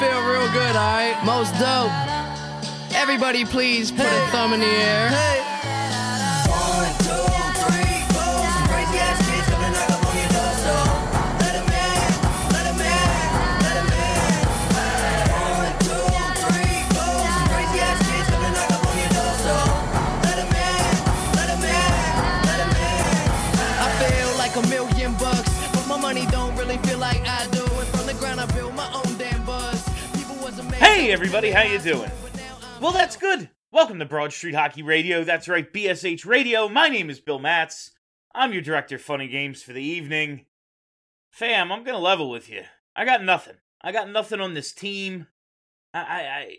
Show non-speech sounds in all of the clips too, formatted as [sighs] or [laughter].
feel real good, alright? Most dope. Everybody, please put a thumb in the air. Hey everybody, how you doing? Well, that's good. Welcome to Broad Street Hockey Radio. That's right, BSH Radio. My name is Bill Matz. I'm your director of funny games for the evening. Fam, I'm gonna level with you. I got nothing. I got nothing on this team. I, I, I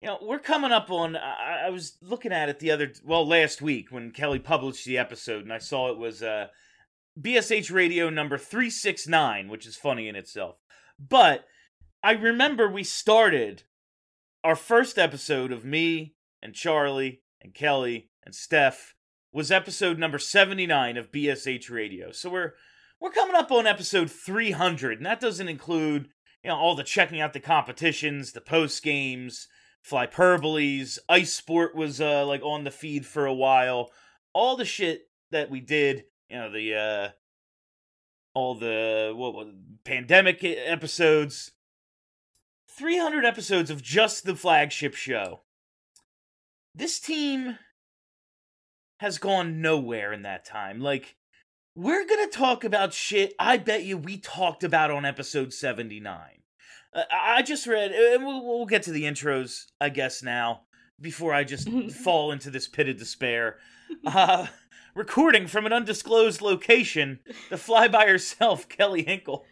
you know, we're coming up on. I, I was looking at it the other, well, last week when Kelly published the episode, and I saw it was uh, BSH Radio number three six nine, which is funny in itself. But I remember we started our first episode of me and Charlie and Kelly and Steph was episode number 79 of BSH Radio. So we're we're coming up on episode 300 and that doesn't include, you know, all the checking out the competitions, the post games, flyperboles, ice sport was uh like on the feed for a while. All the shit that we did, you know, the uh all the what, what pandemic episodes 300 episodes of just the flagship show. This team has gone nowhere in that time. Like, we're gonna talk about shit I bet you we talked about on episode 79. Uh, I I just read, and we'll, we'll get to the intros, I guess, now, before I just [laughs] fall into this pit of despair. Uh, [laughs] recording from an undisclosed location, the fly by herself, [laughs] Kelly Hinkle.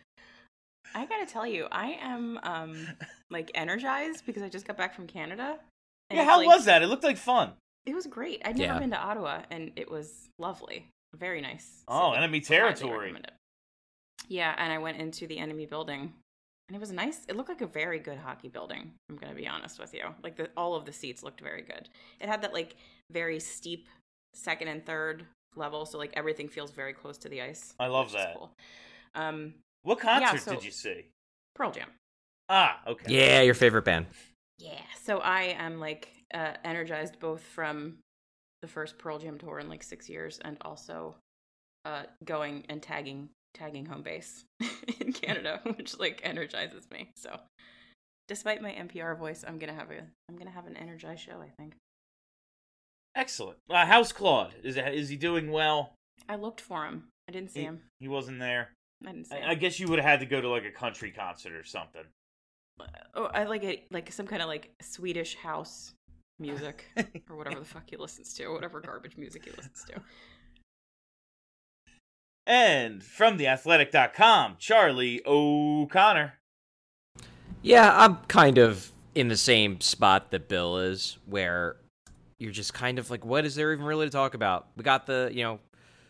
I gotta tell you, I am um like energized because I just got back from Canada. and Yeah, how like- was that? It looked like fun. It was great. I'd never Yeah. been to Ottawa, and it was lovely, very nice. Oh, city. enemy territory. recommend. Yeah, and I went into the enemy building, and it was nice. It looked like a very good hockey building. I'm gonna be honest with you. Like the all of the seats looked very good. It had that like very steep second and third level, so like everything feels very close to the ice. I love that. Cool. Um, What concert so- did you see? Pearl Jam. Ah, okay. Yeah, your favorite band. Yeah. So I am like uh, energized both from the first Pearl Jam tour in like six years and also uh, going and tagging tagging home base [laughs] in Canada, [laughs] which like energizes me. So despite my NPR voice, I'm gonna have a I'm gonna have an energized show. I think. Excellent. Uh, how's Claude? Is is he doing well? I looked for him. I didn't see He, him. he wasn't there. I didn't see him. I, I guess you would have had to go to like a country concert or something. oh, I like it like some kind of like Swedish house music [laughs] or whatever the fuck he listens to, whatever garbage music he listens to. And from theathletic.com, Charlie O'Connor. Yeah, I'm kind of in the same spot that Bill is, where you're just kind of like, what is there even really to talk about? We got the, you know,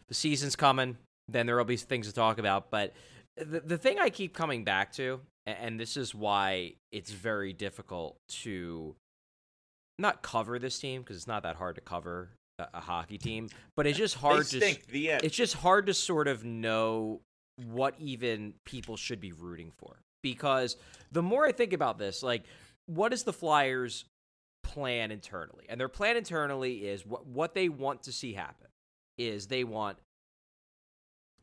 the season's coming, then there will be things to talk about. But the, the thing I keep coming back to, and this is why it's very difficult to not cover this team, because it's not that hard to cover a, a hockey team, but it's just hard they to. stink. The end. it's just hard to sort of know what even people should be rooting for because the more I think about this, like, what is the Flyers' plan internally? And their plan internally is what what they want to see happen is they want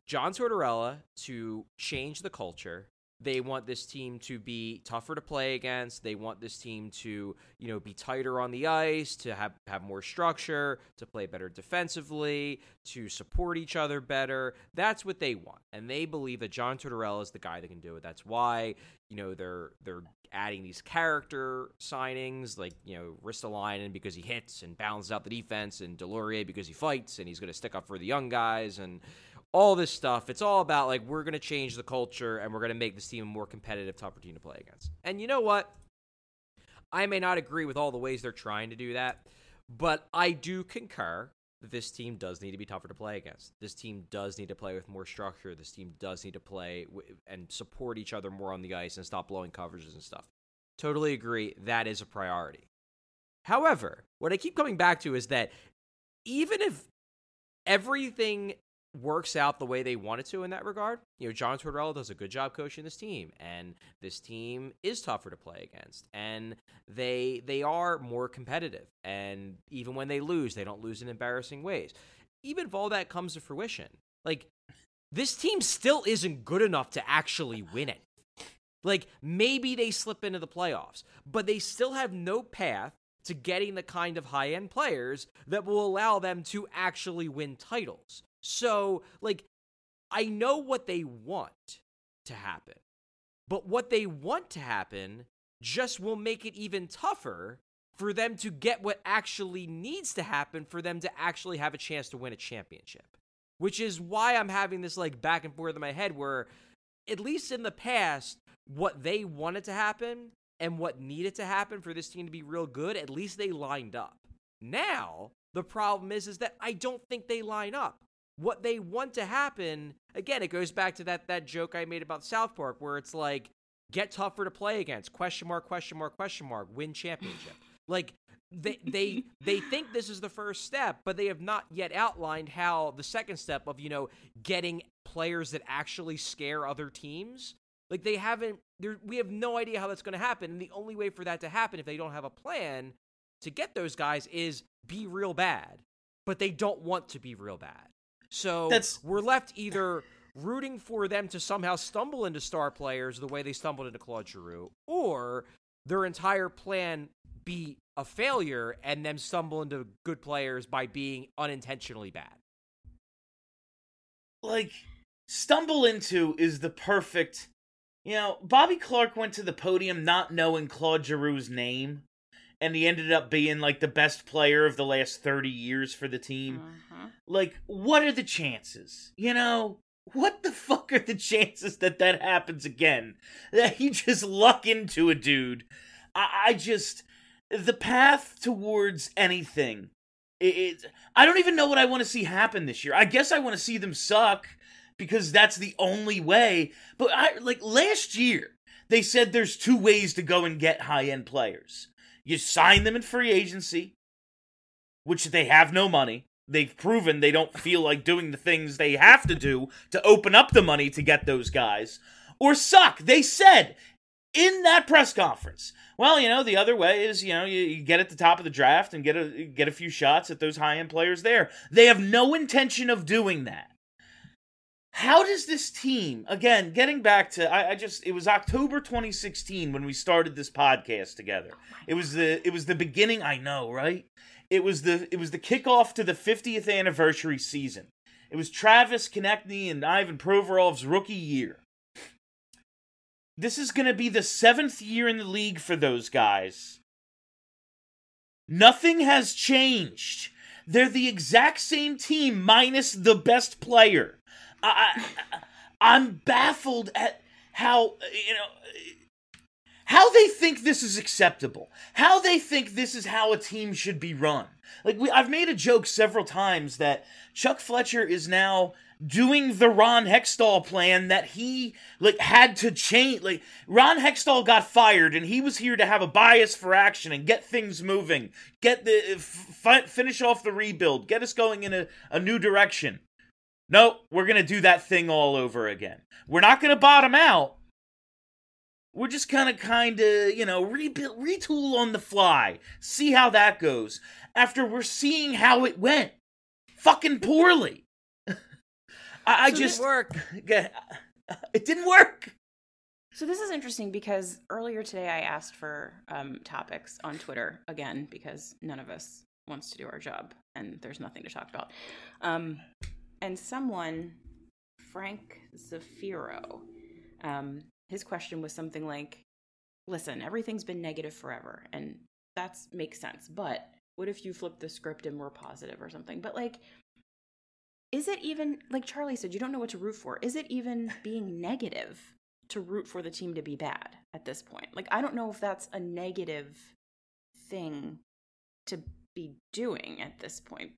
John Tortorella to change the culture. They want this team to be tougher to play against. They want this team to, you know, be tighter on the ice, to have have more structure, to play better defensively, to support each other better. That's what they want. And they believe that John Tortorella is the guy that can do it. That's why, you know, they're they're adding these character signings like, you know, Ristolainen because he hits and balances out the defense and Deslauriers because he fights and he's going to stick up for the young guys and all this stuff. It's all about like we're going to change the culture and we're going to make this team a more competitive, tougher team to play against. And you know what? I may not agree with all the ways they're trying to do that, but I do concur that this team does need to be tougher to play against. This team does need to play with more structure. This team does need to play w- and support each other more on the ice and stop blowing coverages and stuff. Totally agree. That is a priority. However, what I keep coming back to is that even if everything works out the way they want it to in that regard. You know, John Tortorella does a good job coaching this team, and this team is tougher to play against, and they they are more competitive. And even when they lose, they don't lose in embarrassing ways. Even if all that comes to fruition, like this team still isn't good enough to actually win it. Like maybe they slip into the playoffs, but they still have no path to getting the kind of high end players that will allow them to actually win titles. So, like, I know what they want to happen, but what they want to happen just will make it even tougher for them to get what actually needs to happen for them to actually have a chance to win a championship. Which is why I'm having this like back and forth in my head where, at least in the past, what they wanted to happen and what needed to happen for this team to be real good, at least they lined up. Now, the problem is is that I don't think they line up what they want to happen again it goes back to that that joke i made about south park where it's like get tougher to play against question mark question mark question mark win championship. [laughs] Like they they they think this is the first step but they have not yet outlined how the second step of you know getting players that actually scare other teams like they haven't there we have no idea how that's going to happen. And the only way for that to happen if they don't have a plan to get those guys is be real bad but they don't want to be real bad so That's- we're left either rooting for them to somehow stumble into star players the way they stumbled into Claude Giroux, or their entire plan be a failure and them stumble into good players by being unintentionally bad. like stumble into is the perfect you know bobby clarke went to the podium not knowing claude giroux's name and he ended up being like the best player of the last 30 years for the team. Mhm. like what are the chances? You know what the fuck are the chances that that happens again? That he just luck into a dude. I, I just the path towards anything it, it i don't even know what i want to see happen this year. I guess i want to see them suck because that's the only way but i like last year they said there's two ways to go and get high end players you sign them in free agency which they have no money. They've proven they don't feel like doing the things they have to do to open up the money to get those guys. Or suck. They said in that press conference well you know the other way is you know you, you get at the top of the draft and get a get a few shots at those high end players there. They have no intention of doing that how does this team again getting back to I, I just it was october 2016 when we started this podcast together. Oh it was the it was the beginning i know right? It was the it was the kickoff to the 50th anniversary season. It was travis konecny and ivan provorov's rookie year. This is going to be the seventh year in the league for those guys. Nothing has changed. They're the exact same team minus the best player I, I'm baffled at how you know how they think this is acceptable. How they think this is how a team should be run. Like we, I've made a joke several times that Chuck Fletcher is now doing the Ron Hextall plan that he like had to change. Like Ron Hextall got fired, and he was here to have a bias for action and get things moving, get the f- finish off the rebuild, get us going in a, a new direction. No, we're going to do that thing all over again. We're not going to bottom out. We're just kind of, kind of, you know, rebuild, retool on the fly. See how that goes. After we're seeing how it went. fucking poorly. I, I So just didn't work. [laughs] It didn't work. So this is interesting because earlier today I asked for um, topics on Twitter again because none of us wants to do our job and there's nothing to talk about. Um, and someone, Frank Zafiro, um, his question was something like, "Listen, everything's been negative forever, and that makes sense. But what if you flip the script and were positive or something? But like." Is it even like Charlie said, you don't know what to root for? Is it even being negative to root for the team to be bad at this point. Like I don't know if that's a negative thing to be doing at this point.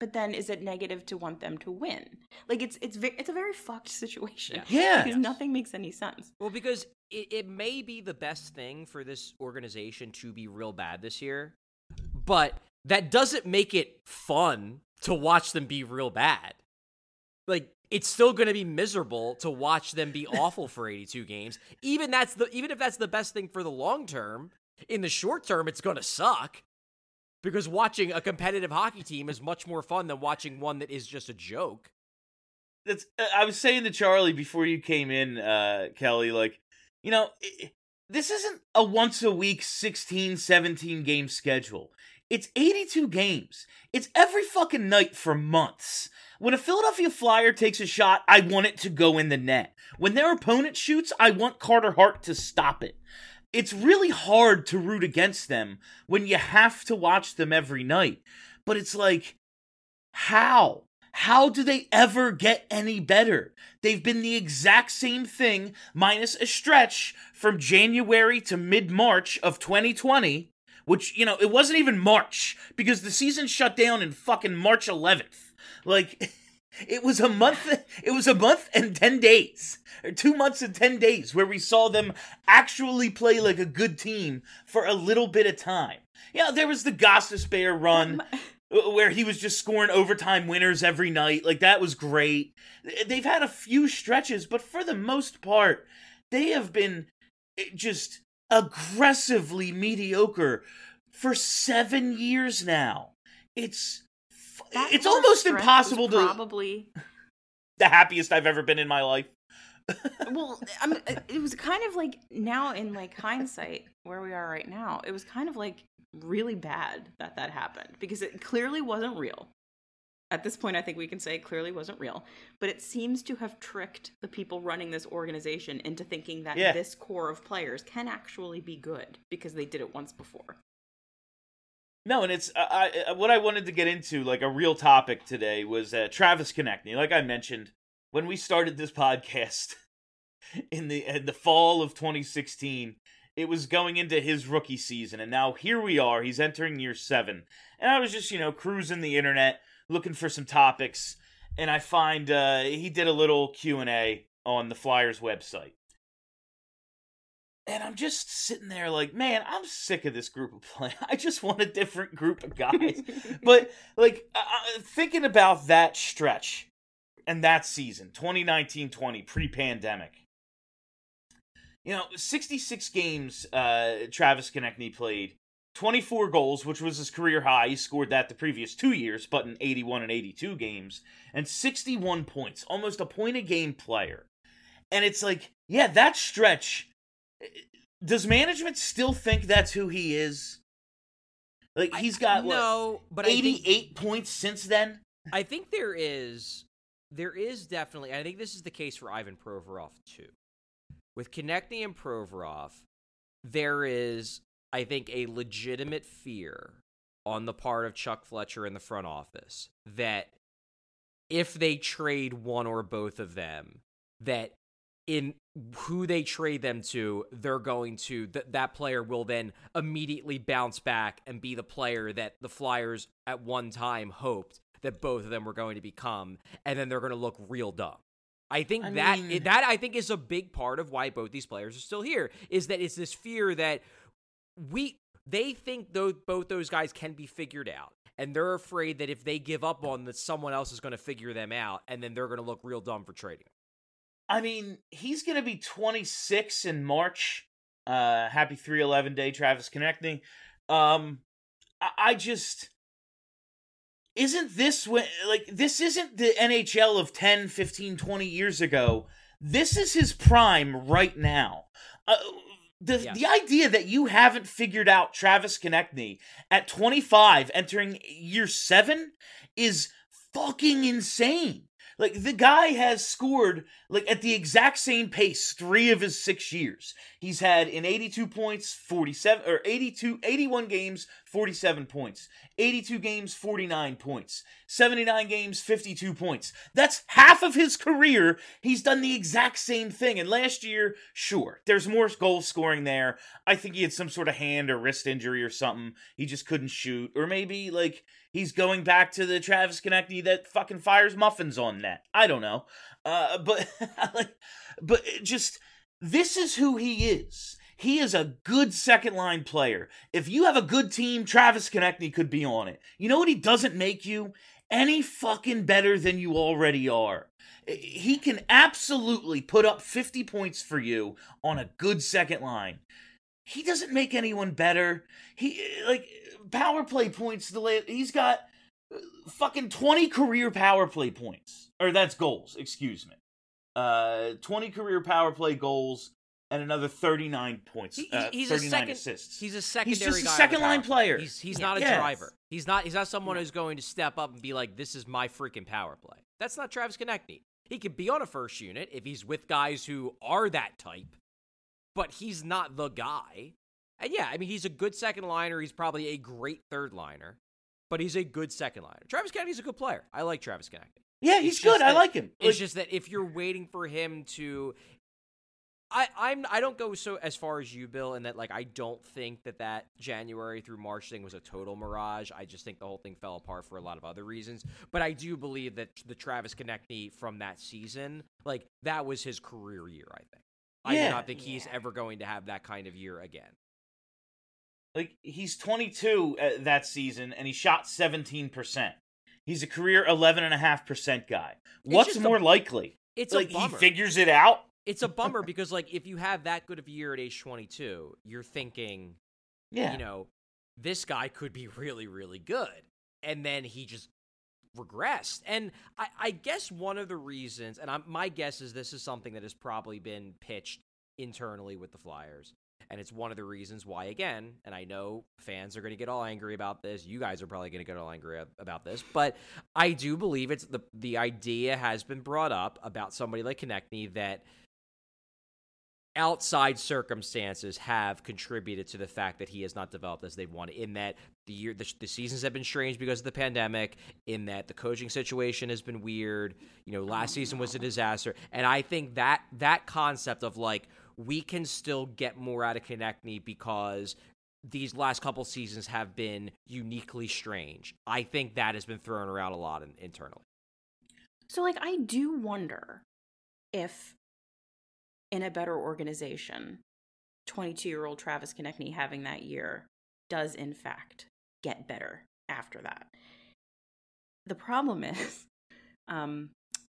But then is it negative to want them to win? Like it's it's ve- it's a very fucked situation. Yeah. Because nothing makes any sense. Well, because it, it may be the best thing for this organization to be real bad this year, but that doesn't make it fun to watch them be real bad. Like it's still going to be miserable to watch them be [laughs] awful for 82 games. Even that's the even if that's the best thing for the long term, in the short term it's going to suck. Because watching a competitive hockey team is much more fun than watching one that is just a joke. That's uh, I was saying to Charlie before you came in, uh, Kelly, like, you know, this isn't a once a week 16, 17 game schedule. It's 82 games. It's every fucking night for months. When a Philadelphia Flyer takes a shot, I want it to go in the net. When their opponent shoots, I want Carter Hart to stop it. It's really hard to root against them when you have to watch them every night. But it's like, how? How do they ever get any better? They've been the exact same thing, minus a stretch from January to mid March of 2020, which, you know, it wasn't even March because the season shut down in fucking March 11th. Like, [laughs] it was a month, [laughs] it was a month and 10 days, or two months and 10 days where we saw them actually play like a good team for a little bit of time. Yeah, there was the Gostisbehere run [laughs] where he was just scoring overtime winners every night. Like that was great. They've had a few stretches, but for the most part, they have been eh, just aggressively mediocre for 7 years now. It's That it's almost impossible to probably [laughs] the happiest I've ever been in my life. [laughs] well I'm, it was kind of like now in like hindsight where we are right now it was kind of like really bad that that happened because it clearly wasn't real at this point i think we can say it clearly wasn't real but it seems to have tricked the people running this organization into thinking that Yeah. this core of players can actually be good because they did it once before No, and it's I, I what I wanted to get into like a real topic today was uh, Travis Konecny. Like I mentioned when we started this [laughs] podcast in the in the fall of 2016, it was going into his rookie season, and now here we are. He's entering year seven, and I was just you know cruising the internet looking for some topics, and I find uh, he did a little Q and A on the Flyers website. And I'm just sitting there like, man, I'm sick of this group of players. [laughs] I just want a different group of guys. [laughs] but like uh, uh, thinking about that stretch and that season, 2019-20, pre-pandemic. You know, 66 games uh Travis Konecny played. 24 goals, which was his career high. He scored that the previous two years, but in 81 and 82 games. And 61 points, almost a point a game player. And it's like, yeah, that stretch. Does management still think that's who he is? Like he's got what, no, but I think 88 points since then. I think there is there is definitely I think this is the case for Ivan Provorov too. With Konecny and Provorov, there is I think a legitimate fear on the part of Chuck Fletcher in the front office that if they trade one or both of them, that in who they trade them to, they're going to th- that player will then immediately bounce back and be the player that the Flyers at one time hoped that both of them were going to become, and then they're going to look real dumb. I think I that mean- that I think is a big part of why both these players are still here. Is that it's this fear that we they think though both those guys can be figured out. And they're afraid that if they give up on that someone else is going to figure them out and then they're going to look real dumb for trading. I mean, he's going to be 26 in March. Uh, happy 311 day, Travis Konecny. Um, I, I just. isn't this when like this isn't the NHL of 10, 15, 20 years ago. This is his prime right now. Uh, the Yes. the idea that you haven't figured out Travis Konecny at 25 entering year 7 is fucking insane. Like the guy has scored like at the exact same pace 3 of his 6 years. He's had in 82 points, 47 or 82 81 games, 47 points. 82 games, 49 points. 79 games, 52 points. That's half of his career. He's done the exact same thing. And last year, sure, there's more goal scoring there. I think he had some sort of hand or wrist injury or something. He just couldn't shoot. Or maybe, like, he's going back to the Travis Konecny that fucking fires muffins on net. I don't know. Uh, but, [laughs] like, but just, this is who he is. He is a good second line player. If you have a good team, Travis Konecny could be on it. You know what he doesn't make you? Any fucking better than you already are. He can absolutely put up 50 points for you on a good second line. He doesn't make anyone better. He like power play points the he's got uh, fucking 20 career power play points. Or that's goals, excuse me. Uh 20 career power play goals and another 39 points. He- uh, he's 39 a second. assists. He's a secondary. He's just a second line player. He's he's Yeah. not a Yes. driver. He's not. He's not someone who's going to step up and be like, "This is my freaking power play." That's not Travis Konecny. He could be on a first unit if he's with guys who are that type, but he's not the guy. And yeah, I mean, he's a good second liner. He's probably a great third liner, but he's a good second liner. Travis Konecny's a good player. I like Travis Konecny. yeah, he's good. just I like him. It's Like, just that if you're waiting for him to, I I'm I don't go so as far as you, Bill, in that like I don't think that that January through March thing was a total mirage. I just think the whole thing fell apart for a lot of other reasons. But I do believe that the Travis Konecny from that season, like that was his career year. I think. I Yeah. do not think he's Yeah. ever going to have that kind of year again. like he's 22 at that season and he shot 17%. He's a career 11.5% guy. What's just a- more likely? It's like a he figures it out? It's a bummer because like if you have that good of a year at age 22, you're thinking Yeah. you know, this guy could be really, really good. And then he just regressed. And I, I guess one of the reasons, and I'm, my guess is this is something that has probably been pitched internally with the Flyers. And it's one of the reasons why, again, and I know fans are going to get all angry about this. You guys are probably going to get all angry about this, but I do believe it's the the idea has been brought up about somebody like Konecny that outside circumstances have contributed to the fact that he has not developed as they wanted in that the year the, the seasons have been strange because of the pandemic in that the coaching situation has been weird you know last season was a disaster. And i think that that concept of like we can still get more out of Konecny because these last couple seasons have been uniquely strange. I think that has been thrown around a lot in, internally. So, like, I do wonder if in a better organization, 22 year old Travis Konecny having that year does, in fact, get better after that. The problem is, [laughs] um,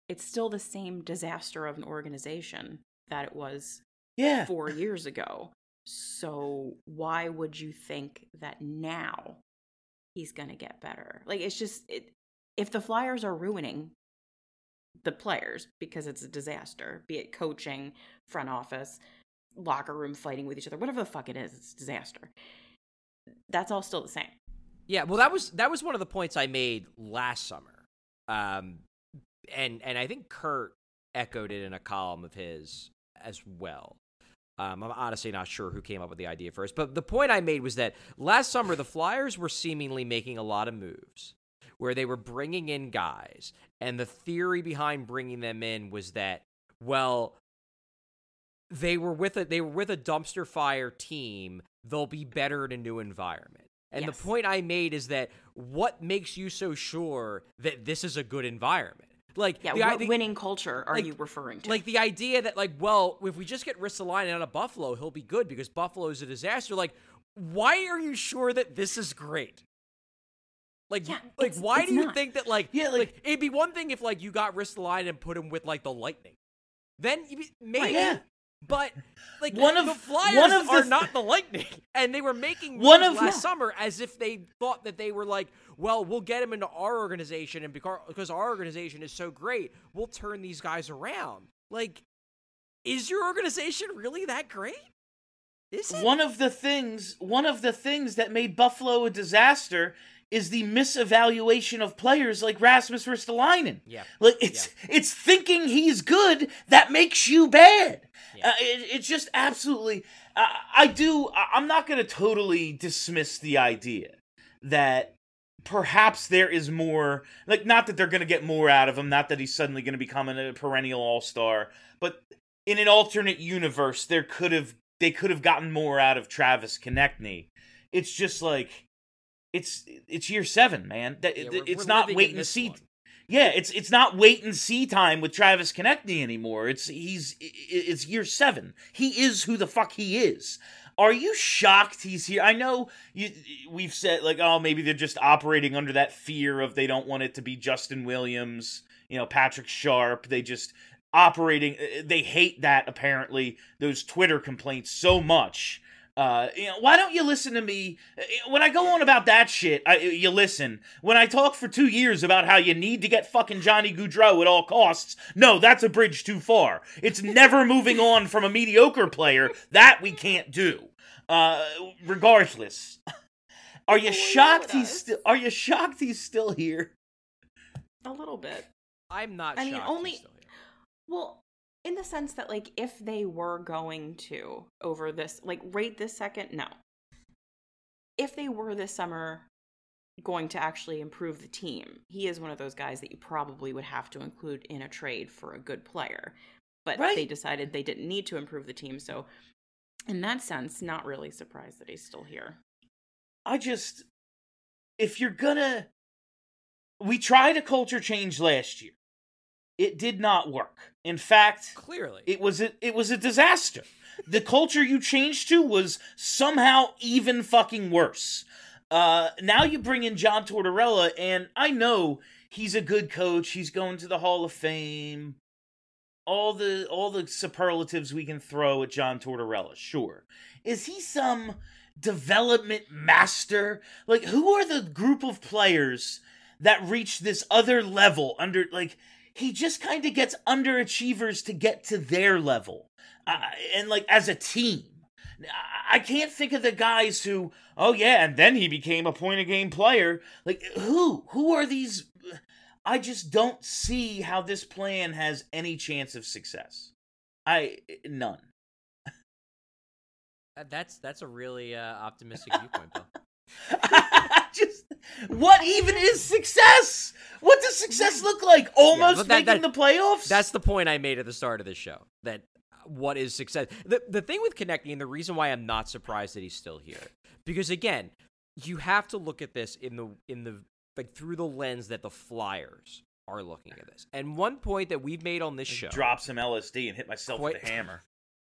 it's still the same disaster of an organization that it was Yeah. four years ago. So, why would you think that now he's going to get better? Like, it's just, it, if the Flyers are ruining the players because it's a disaster, be it coaching, front office, locker room fighting with each other, whatever the fuck it is, it's a disaster. That's all still the same. Yeah, well, that was that was one of the points I made last summer, um, and and I think Kurt echoed it in a column of his as well. Um, I'm honestly not sure who came up with the idea first, but the point I made was that last summer the Flyers were seemingly making a lot of moves where they were bringing in guys, and the theory behind bringing them in was that well they were with a they were with a dumpster fire team they'll be better in a new environment and Yes. the point i made is that what makes you so sure that this is a good environment like Yeah, the what idea- winning culture are like- you referring to? like the idea that like well if we just get Ristolainen out of Buffalo he'll be good because Buffalo is a disaster like why are you sure that this is great like Yeah, like why do you not. think that like Yeah, like- it'd be one thing if like you got Ristolainen and put him with like the Lightning then you be- maybe yeah. But like One of- the Flyers one of the are th- not the Lightning, [laughs] and they were making One of- last Yeah. summer as if they thought that they were like, well, we'll get him into our organization, and because because our organization is so great, we'll turn these guys around. Like, is your organization really that great? Is it? one of the things one of the things that made Buffalo a disaster is the misevaluation of players like Rasmus Ristolainen. Yeah. Like it's it's thinking he's good that makes you bad. Yeah. Uh, it, it's just absolutely. Uh, I do. I'm not going to totally dismiss the idea that perhaps there is more. Like, not that they're going to get more out of him. Not that he's suddenly going to become a perennial All Star. But in an alternate universe, there could have they could have gotten more out of Travis Konecny. It's just like it's it's year seven, man. That Yeah, we're- it's we're not wait and see. one. Yeah, it's it's not wait and see time with Travis Konecny anymore. It's he's it's year seven. He is who the fuck he is. Are you shocked he's here? I know you, we've said like, oh, maybe they're just operating under that fear of they don't want it to be Justin Williams, you know, Patrick Sharp. They just operating. uh, They hate that apparently those Twitter complaints so much. Uh, you know, why don't you listen to me Uh, when I go on about that shit? I, you listen. When I talk for two years about how you need to get fucking Johnny Gaudreau at all costs, no, that's a bridge too far. It's [laughs] never moving on from a mediocre player. That we can't do. Uh, regardless, [laughs] are you shocked he's still? Are you shocked he's still here? A little bit. I'm not. I mean, shocked he's only- still here. Well, in the sense that like if they were going to over this like right this second, no. If they were this summer going to actually improve the team, he is one of those guys that you probably would have to include in a trade for a good player. But Right. they decided they didn't need to improve the team, so in that sense, not really surprised that he's still here. I just, if you're gonna, we tried a culture change last year. It did not work. In fact, Clearly, it was a, it was a disaster. The culture you changed to was somehow even fucking worse. Uh, now you bring in John Tortorella, and I know he's a good coach. He's going to the Hall of Fame. All the all the superlatives we can throw at John Tortorella, sure. Is he some development master? Like, who are the group of players that reach this other level under like he just kind of gets underachievers to get to their level uh, and like as a team. I- can't think of the guys who oh yeah and then he became a point of game player. Like who who are these? I just don't see how this plan has any chance of success. I none. Uh, that's that's a really uh, optimistic viewpoint, Bill. [laughs] [laughs] just what even is success what does success look like almost but that- making that- the playoffs That's the point I made at the start of this show. That what is success? The the thing with Konecny, and the reason why I'm not surprised that he's still here, because again, you have to look at this in the in the like through the lens that the Flyers are looking at this. And one point that we've made on this show, drop some lsd and hit myself with a hammer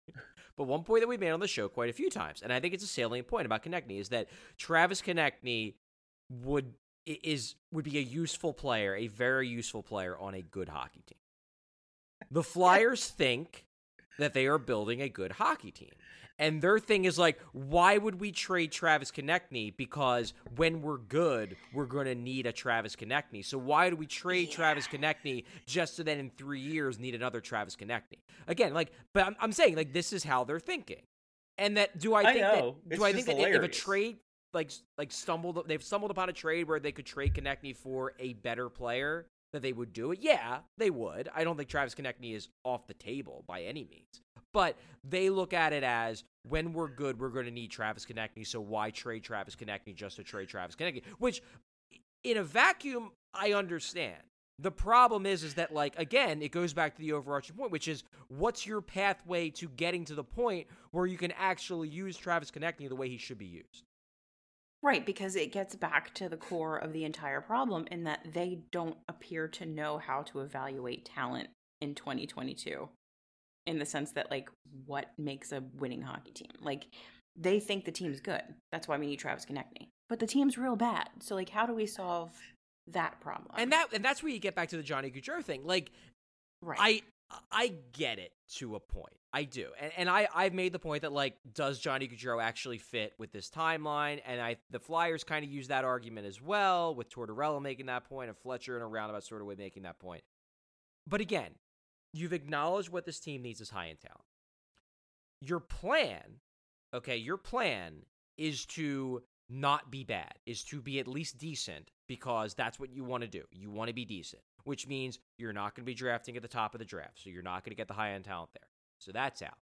[laughs] but one point that we've made on the show quite a few times, and I think it's a salient point about Konecny, is that Travis Konecny would is would be a useful player, a very useful player on a good hockey team. The Flyers [laughs] think that they are building a good hockey team. And their thing is like, why would we trade Travis Konecny? Because when we're good, we're going to need a Travis Konecny. So why do we trade Travis Konecny just so that in three years need another Travis Konecny? Again, like, but I'm, I'm saying like this is how they're thinking. And that do I I think know. that It's do I think that if a trade like like stumbled they've stumbled upon a trade where they could trade Konecny for a better player that they would do it? Yeah, they would. I don't think Travis Konecny is off the table by any means. But they look at it as when we're good, we're going to need Travis Konecny. So why trade Travis Konecny just to trade Travis Konecny? Which, in a vacuum, I understand. The problem is, is that like again, it goes back to the overarching point, which is what's your pathway to getting to the point where you can actually use Travis Konecny the way he should be used. Right, because it gets back to the core of the entire problem in that they don't appear to know how to evaluate talent in 2022 in the sense that like what makes a winning hockey team. Like they think the team's good. That's why we need Travis Konecny. But the team's real bad. So like how do we solve that problem? And that and that's where you get back to the Johnny Gaudreau thing. Like right. I get it to a point. I do. And, and I, I've made the point that, like, does Johnny Gaudreau actually fit with this timeline? And I the Flyers kind of use that argument as well, with Tortorella making that point and Fletcher in a roundabout sort of way making that point. But again, you've acknowledged what this team needs is high end talent. Your plan, okay, your plan is to not be bad, is to be at least decent because that's what you want to do. You want to be decent, which means you're not going to be drafting at the top of the draft. So you're not going to get the high end talent there. So that's out.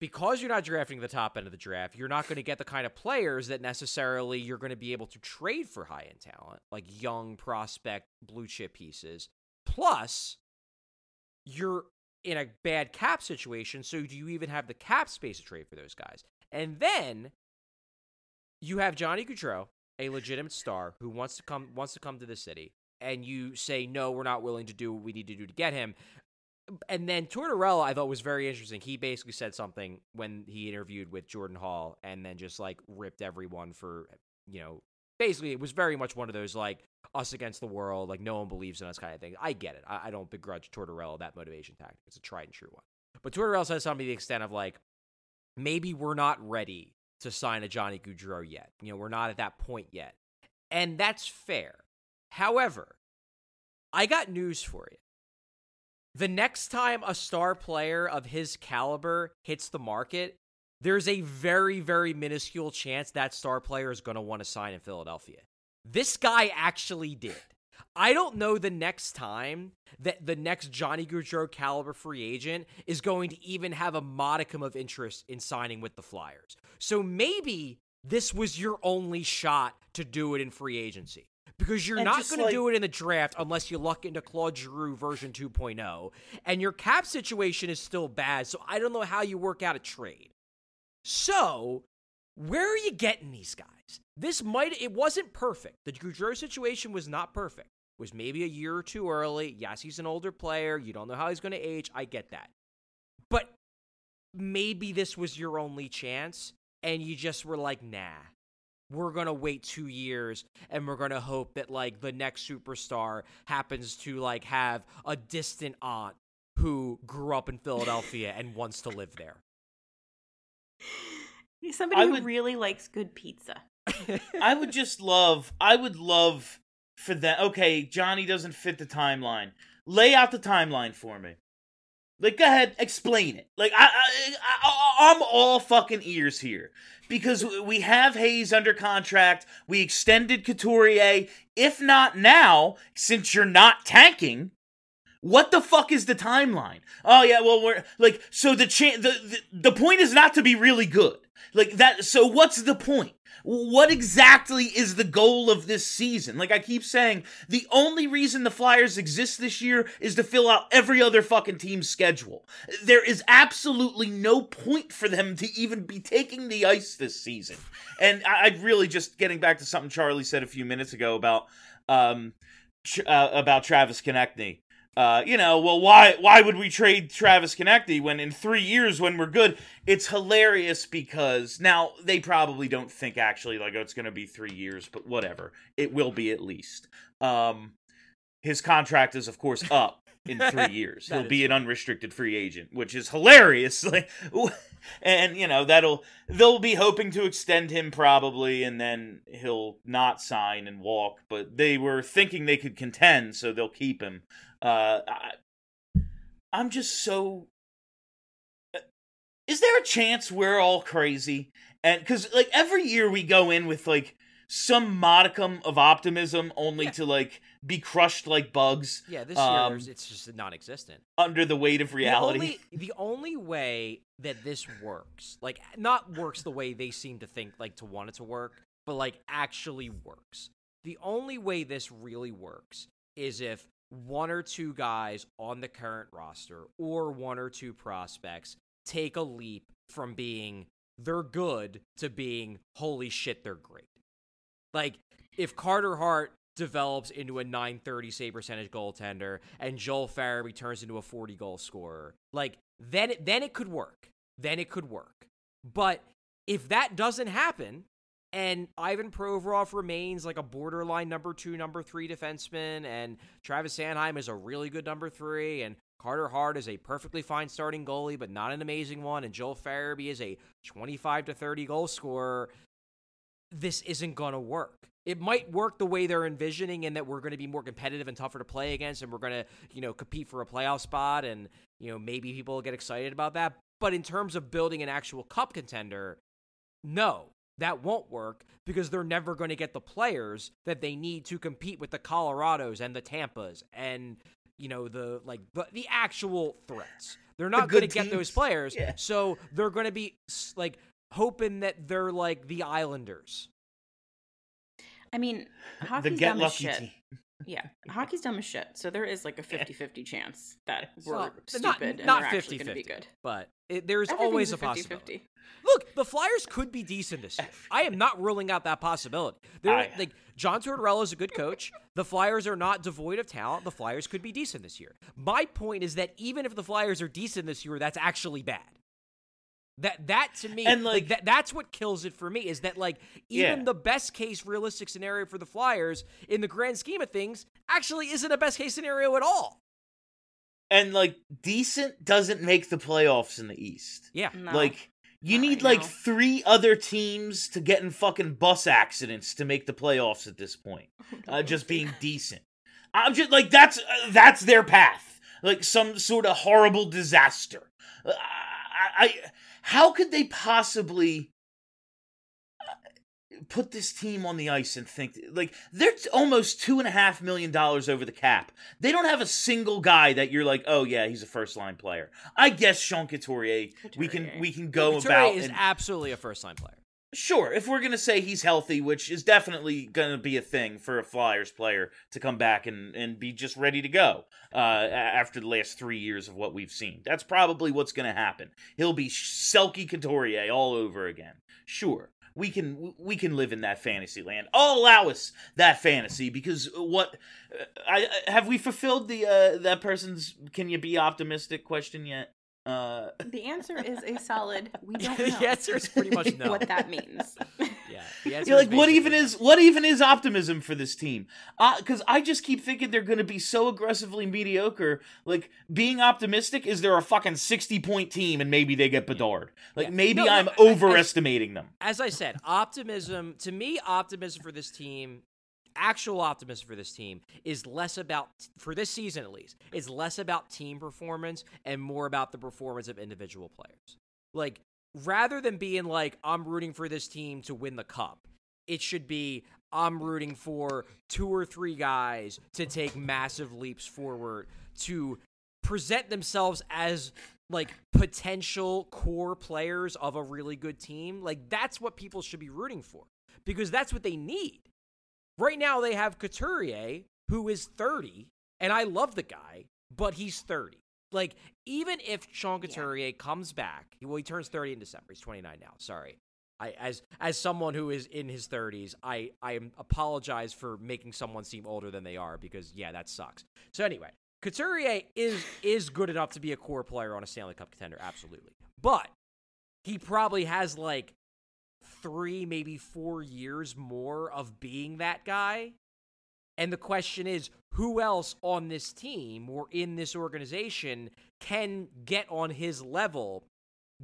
Because you're not drafting the top end of the draft, you're not going to get the kind of players that necessarily you're going to be able to trade for high end talent, like young prospect blue chip pieces. Plus, you're in a bad cap situation. So do you even have the cap space to trade for those guys? And then you have Johnny Gaudreau, a legitimate star who wants to come wants to come to the city, and you say no, we're not willing to do what we need to do to get him. And then Tortorella, I thought was very interesting. He basically said something when he interviewed with Jordan Hall, and then just like ripped everyone for you know. Basically, it was very much one of those like us against the world, like no one believes in us kind of thing. I get it. I, I don't begrudge Tortorella that motivation tactic. It's a tried and true one. But Tortorella says something to the extent of like, maybe we're not ready to sign a Johnny Gaudreau yet. You know, we're not at that point yet. And that's fair. However, I got news for you. The next time a star player of his caliber hits the market, there's a very, very minuscule chance that star player is going to want to sign in Philadelphia. This guy actually did. I don't know the next time that the next Johnny Gaudreau caliber free agent is going to even have a modicum of interest in signing with the Flyers. So maybe this was your only shot to do it in free agency. Because you're And not going to do it in the draft unless you luck into Claude Giroux version 2.0. And your cap situation is still bad, so I don't know how you work out a trade. So, where are you getting these guys? This might it wasn't perfect. The Gaudreau situation was not perfect. It was maybe a year or two early. Yes, he's an older player. You don't know how he's going to age. I get that. But maybe this was your only chance and you just were like, "Nah. We're going to wait 2 years and we're going to hope that like the next superstar happens to like have a distant aunt who grew up in Philadelphia and wants to live there." Somebody I who would- really likes good pizza. [laughs] I would just love, I would love for that. Okay, Johnny doesn't fit the timeline. Lay out the timeline for me. Like, go ahead, explain it. Like, I, I, I, I'm all fucking ears here because we have Hayes under contract. We extended Couturier. If not now, since you're not tanking, what the fuck is the timeline? Oh yeah, well we're like so the cha- the, the the point is not to be really good. Like that so what's the point? What exactly is the goal of this season? Like I keep saying, the only reason the Flyers exist this year is to fill out every other fucking team's schedule. There is absolutely no point for them to even be taking the ice this season. And I, I really just getting back to something Charlie said a few minutes ago about um uh, about Travis Konecny. Uh, you know, well, why why would we trade Travis Konecny when in three years when we're good? It's hilarious because now they probably don't think actually like oh it's going to be three years, but whatever, it will be at least. Um, his contract is of course up in three [laughs] years. He'll be an unrestricted free agent, which is hilarious. [laughs] Like, and you know that'll they'll be hoping to extend him probably, and then he'll not sign and walk. But they were thinking they could contend, so they'll keep him. Uh, I, I'm just so. uh, Is there a chance we're all crazy? And because like every year we go in with like some modicum of optimism, only Yeah. to like be crushed like bugs Yeah, this Um, year it's just non-existent. under the weight of reality. The only, the only way that this works, like not works the way they seem to think, like to want it to work, but like actually works. The only way this really works is if one or two guys on the current roster or one or two prospects take a leap from being they're good to being holy shit they're great. Like if Carter Hart develops into a 930 save percentage goaltender and Joel Farabee turns into a 40 goal scorer, like then it, then it could work. Then it could work. But if that doesn't happen, And Ivan Provorov remains like a borderline number two, number three defenseman, and Travis Sanheim is a really good number three, and Carter Hart is a perfectly fine starting goalie, but not an amazing one, and Joel Farabee is a 25 to 30 goal scorer. This isn't going to work. It might work the way they're envisioning, in that we're going to be more competitive and tougher to play against, and we're going to, you know, compete for a playoff spot, and you know maybe people get excited about that. But in terms of building an actual cup contender, no, that won't work because they're never going to get the players that they need to compete with the Colorados and the Tampas and you know the like the, the actual threats. They're not going to get those players, Yeah. so they're going to be like hoping that they're like the Islanders. I mean, the get dumb as lucky shit. team. Yeah, hockey's dumb as shit. So there is like a 50-50 chance that we're Well, stupid not and not they're actually 50 going to be good. but it, there's always a a possibility. 50-50. Look, the Flyers could be decent this year. I am not ruling out that possibility. They're I- like John Tortorella is a good coach. The Flyers are not devoid of talent. The Flyers could be decent this year. My point is that even if the Flyers are decent this year, that's actually bad. That that to me, And, like, like- that that's what kills it for me is that like even Yeah. the best case realistic scenario for the Flyers in the grand scheme of things actually isn't a best case scenario at all. And like decent doesn't make the playoffs in the East. Yeah. No, Like you not need right like now. three other teams to get in fucking bus accidents to make the playoffs at this point. Uh, [laughs] just being decent. I'm just like that's uh, that's their path. Like some sort of horrible disaster. Uh, I, I how could they possibly uh, put this team on the ice and think like they're almost two and a half million dollars over the cap. They don't have a single guy that you're like, oh yeah, he's a first line player. I guess Sean Couturier. We can we can go Couturier about is and- absolutely a first line player. Sure, if we're gonna say he's healthy, which is definitely gonna be a thing for a Flyers player to come back and, and be just ready to go uh, after the last three years of what we've seen, that's probably what's gonna happen. He'll be Selke Couturier all over again. Sure, we can we can live in that fantasy land. I'll allow us that fantasy because what uh, I I- have we fulfilled the uh, that person's can you be optimistic question yet? Uh, The answer is a [laughs] solid. We don't know. the answer is pretty much no. what that means. [laughs] Yeah, the answer You're like, what even is what even is optimism for this team? Because I just keep thinking they're going to be so aggressively mediocre. Like being optimistic is they're a fucking sixty point team and maybe they get Bedard. Like Yeah. maybe No, no, I'm I- I- overestimating them. as I said, optimism to me, optimism for this team, actual optimism for this team is less about for this season at least, is less about team performance and more about the performance of individual players. Like rather than being like I'm rooting for this team to win the cup, it should be I'm rooting for two or three guys to take massive leaps forward to present themselves as like potential core players of a really good team. Like that's what people should be rooting for because that's what they need. Right now they have Couturier who is 30 and I love the guy, but he's 30. Like even if Sean Couturier comes back, well he turns 30 in December. He's 29 now. Sorry. I as as someone who is in his 30s, I I apologize for making someone seem older than they are because yeah, that sucks. So anyway, Couturier is is good enough to be a core player on a Stanley Cup contender, absolutely. But he probably has like three, maybe four years more of being that guy. And the question is, who else on this team or in this organization can get on his level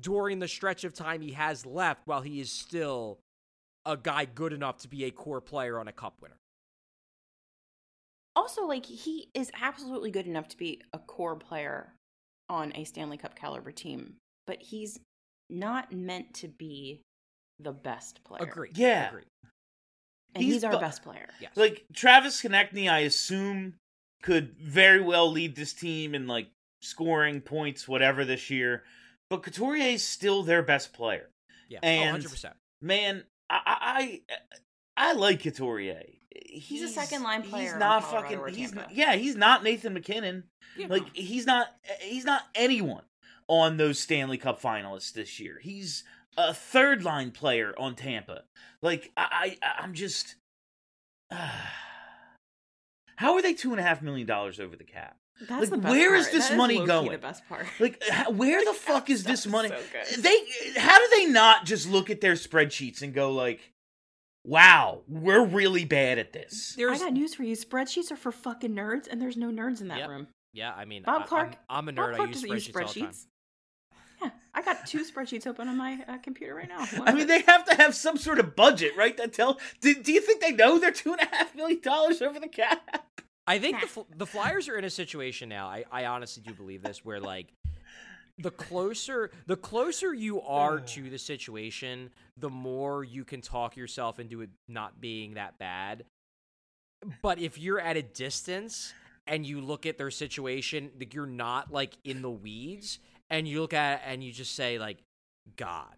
during the stretch of time he has left while he is still a guy good enough to be a core player on a cup winner? Also, like he is absolutely good enough to be a core player on a Stanley Cup caliber team, but he's not meant to be the best player. Agreed. Yeah. Agreed. And He's he's, our bu- best player. Yes. Like Travis Konecny, I assume could very well lead this team in like scoring points, whatever this year. But Couturier is still their best player. yeah. Oh, and- oh, 100%. Man, I I I, I like Couturier. He's a second-line player He's not fucking. He's Tampa. yeah. He's not Nathan MacKinnon. Yeah. Like he's not. He's not anyone on those Stanley Cup finalists this year. He's a third line player on Tampa. Like I, I I'm just. [sighs] how are they two and a half million dollars over the cap? That's Like, the best where is part. this That is money low-key going? The best part. Like, how, where the [laughs] fuck is this money? is so good. They, how do they not just look at their spreadsheets and go like, wow, we're really bad at this. There's I got news for you. Spreadsheets are for fucking nerds, and there's no nerds in that Yep. room. yeah, I mean, Bob I- Clarke. I'm, I'm a Bob nerd. I Clarke use doesn't use spreadsheets all the time. spreadsheets. Yeah, I got two spreadsheets open on my uh, computer right now. One I mean, they have to have some sort of budget, right? That tell. Do, do you think they know they're two and a half million dollars over the cap? I think the Fl- the Flyers are in a situation now. I, I honestly do believe this, where like the closer the closer you are to the situation, the more you can talk yourself into it not being that bad. But if you're at a distance and you look at their situation, like you're not like in the weeds, and you look at it and you just say like, God,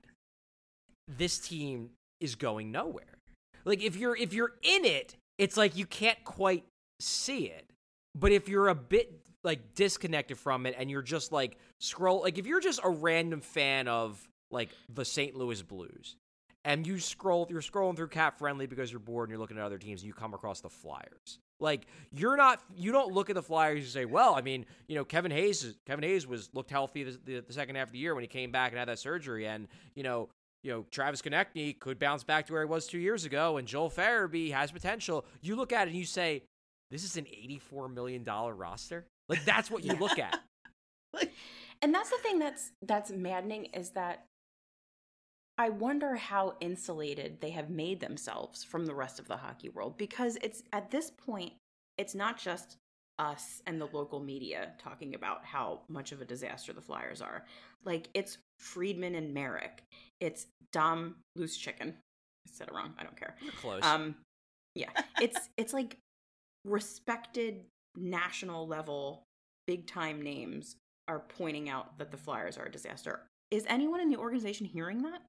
this team is going nowhere. Like if you're if you're in it, it's like you can't quite see it. But if you're a bit like disconnected from it and you're just like scroll like if you're just a random fan of like the St. Louis Blues and you scroll you're scrolling through CapFriendly because you're bored and you're looking at other teams and you come across the Flyers. Like you're not you don't look at the Flyers and say, "Well, I mean, you know, Kevin Hayes is- Kevin Hayes was looked healthy the, the, the second half of the year when he came back and had that surgery and, you know, you know, Travis Konecny could bounce back to where he was two years ago, and Joel Farabee has potential. You look at it and you say, "This is an eighty-four million dollar roster." Like that's what you look at. [laughs] and that's the thing that's that's maddening is that I wonder how insulated they have made themselves from the rest of the hockey world because it's at this point it's not just us and the local media talking about how much of a disaster the Flyers are. Like it's Friedman and Marek. It's Dom Loose Chicken. I said it wrong. I don't care. You're close. Um, yeah, [laughs] it's it's like respected national level, big time names are pointing out that the Flyers are a disaster. Is anyone in the organization hearing that,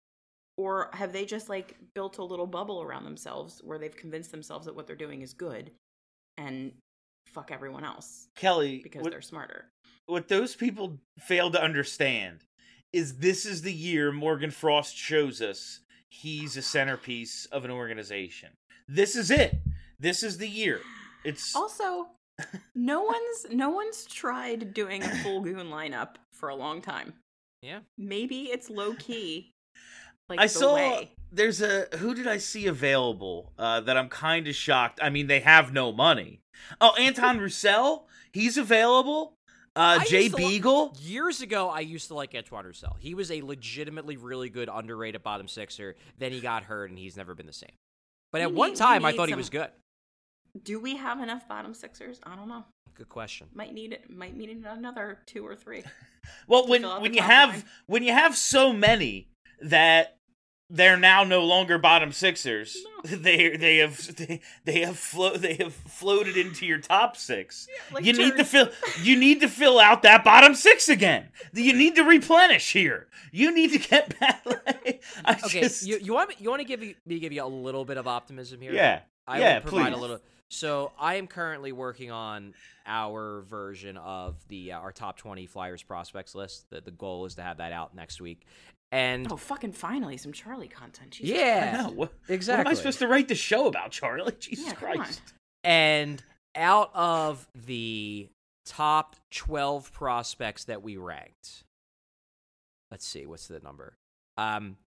or have they just like built a little bubble around themselves where they've convinced themselves that what they're doing is good, and fuck everyone else Kelly, because what, they're smarter? what those people fail to understand is this is the year Morgan Frost shows us he's a centerpiece of an organization. This is it. This is the year. It's [sighs] Also, no one's no one's tried doing a full goon lineup for a long time. yeah. Maybe it's low key. Like I the saw way. there's a who did I see available uh, that I'm kind of shocked. I mean, they have no money. Oh, Antoine [laughs] Roussel, he's available. Uh, I Jay used to li- Beagle. Years ago, I used to like Antoine Roussel. He was a legitimately really good underrated bottom sixer. Then he got hurt, and he's never been the same. But We at one need- we time, I need thought he was good. Do we have enough bottom sixers? I don't know. Good question. Might need it. Might need another two or three. [laughs] Well, when when you have line. when you have so many that they're now no longer bottom sixers, [laughs] they they have they, they have flo- they have floated into your top six. like you need to fill you need to fill out that bottom six again. You need to replenish here. You need to get [laughs] back. I Okay, just, you, you want me, you want to give me give you a little bit of optimism here? yeah I yeah will provide please. a little. So I am currently working on our version of the uh, our top twenty Flyers prospects list. The, the goal is to have that out next week, and Oh, fucking finally, some Charlie content. Jesus yeah, I know. What, exactly. what am I supposed to write the show about, Charlie? [laughs] Jesus Yeah. Christ. And out of the top 12 prospects that we ranked, let's see, what's the number? Um,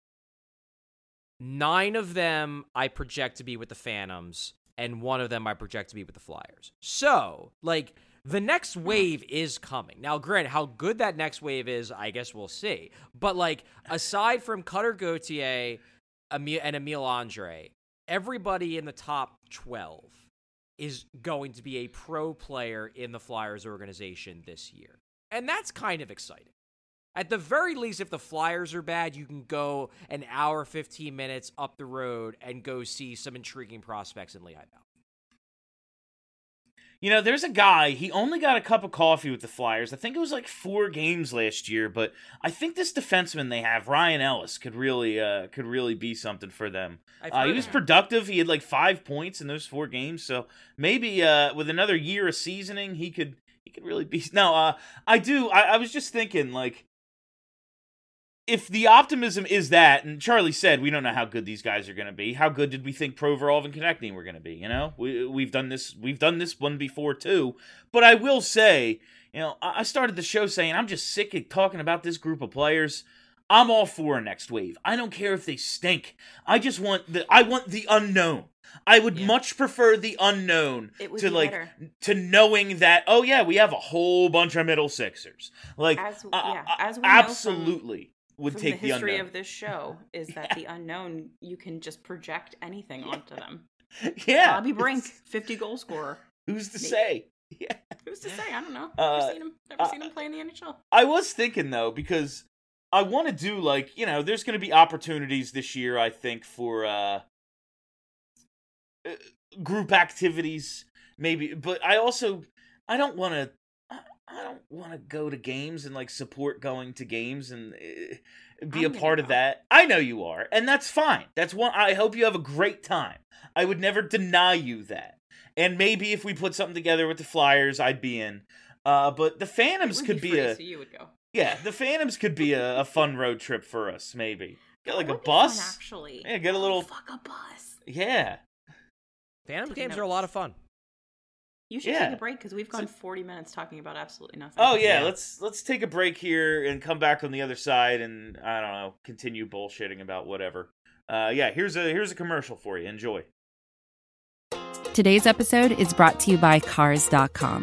nine of them I project to be with the Phantoms, and one of them I project to be with the Flyers. So, like, the next wave is coming. Now, granted, how good that next wave is, I guess we'll see. But, like, aside from Cutter Gauthier and Emil Andrae, everybody in the top 12 is going to be a pro player in the Flyers organization this year. And that's kind of exciting. At the very least, if the Flyers are bad, you can go an hour, 15 minutes up the road and go see some intriguing prospects in Lehigh Valley. You know, there's a guy, he only got a cup of coffee with the Flyers. I think it was like four games last year, but I think this defenseman they have, Ryan Ellis, could really uh could really be something for them. Uh, he was productive. He had like five points in those four games, so maybe uh with another year of seasoning, he could he could really be [laughs] No, uh I do I, I was just thinking like if the optimism is that, and Charlie said we don't know how good these guys are going to be. How good did we think Provorov and Konecny were going to be? You know, we we've done this we've done this one before too. But I will say, you know, I started the show saying I'm just sick of talking about this group of players. I'm all for a next wave. I don't care if they stink. I just want the I want the unknown. I would Yeah. much prefer the unknown to be like better. to knowing that oh yeah, we have a whole bunch of middle sixers. Like As- yeah, as we absolutely would From take the history unknown. of this show is that [laughs] the unknown you can just project anything onto them. [laughs] yeah, Bobby Brink, 50 goal scorer. Who's to Maybe. say? [laughs] Yeah. Who's to say? I don't know. Uh, Never seen him. Never uh, seen him play in the NHL. I was thinking though because I want to do like you know there's going to be opportunities this year I think for uh, uh group activities maybe but I also I don't want to I don't want to go to games and like support going to games and uh, be I'm a gonna part of that. I know you are and that's fine. That's one I hope you have a great time. I would never deny you that. And maybe if we put something together with the Flyers I'd be in. Uh, but the Phantoms would could be, free, a so you would go. yeah, the Phantoms could be a, [laughs] a fun road trip for us, maybe. Get like a would be fun, bus. actually. Yeah, get a Oh, little- fuck a bus. Yeah. Phantom games are a lot of fun. You should Yeah. take a break because we've gone So- 40 minutes talking about absolutely nothing. Oh yeah, Yeah. let's let's take a break here and come back on the other side and I don't know, continue bullshitting about whatever. Uh yeah, here's a here's a commercial for you. Enjoy. Today's episode is brought to you by Cars.com.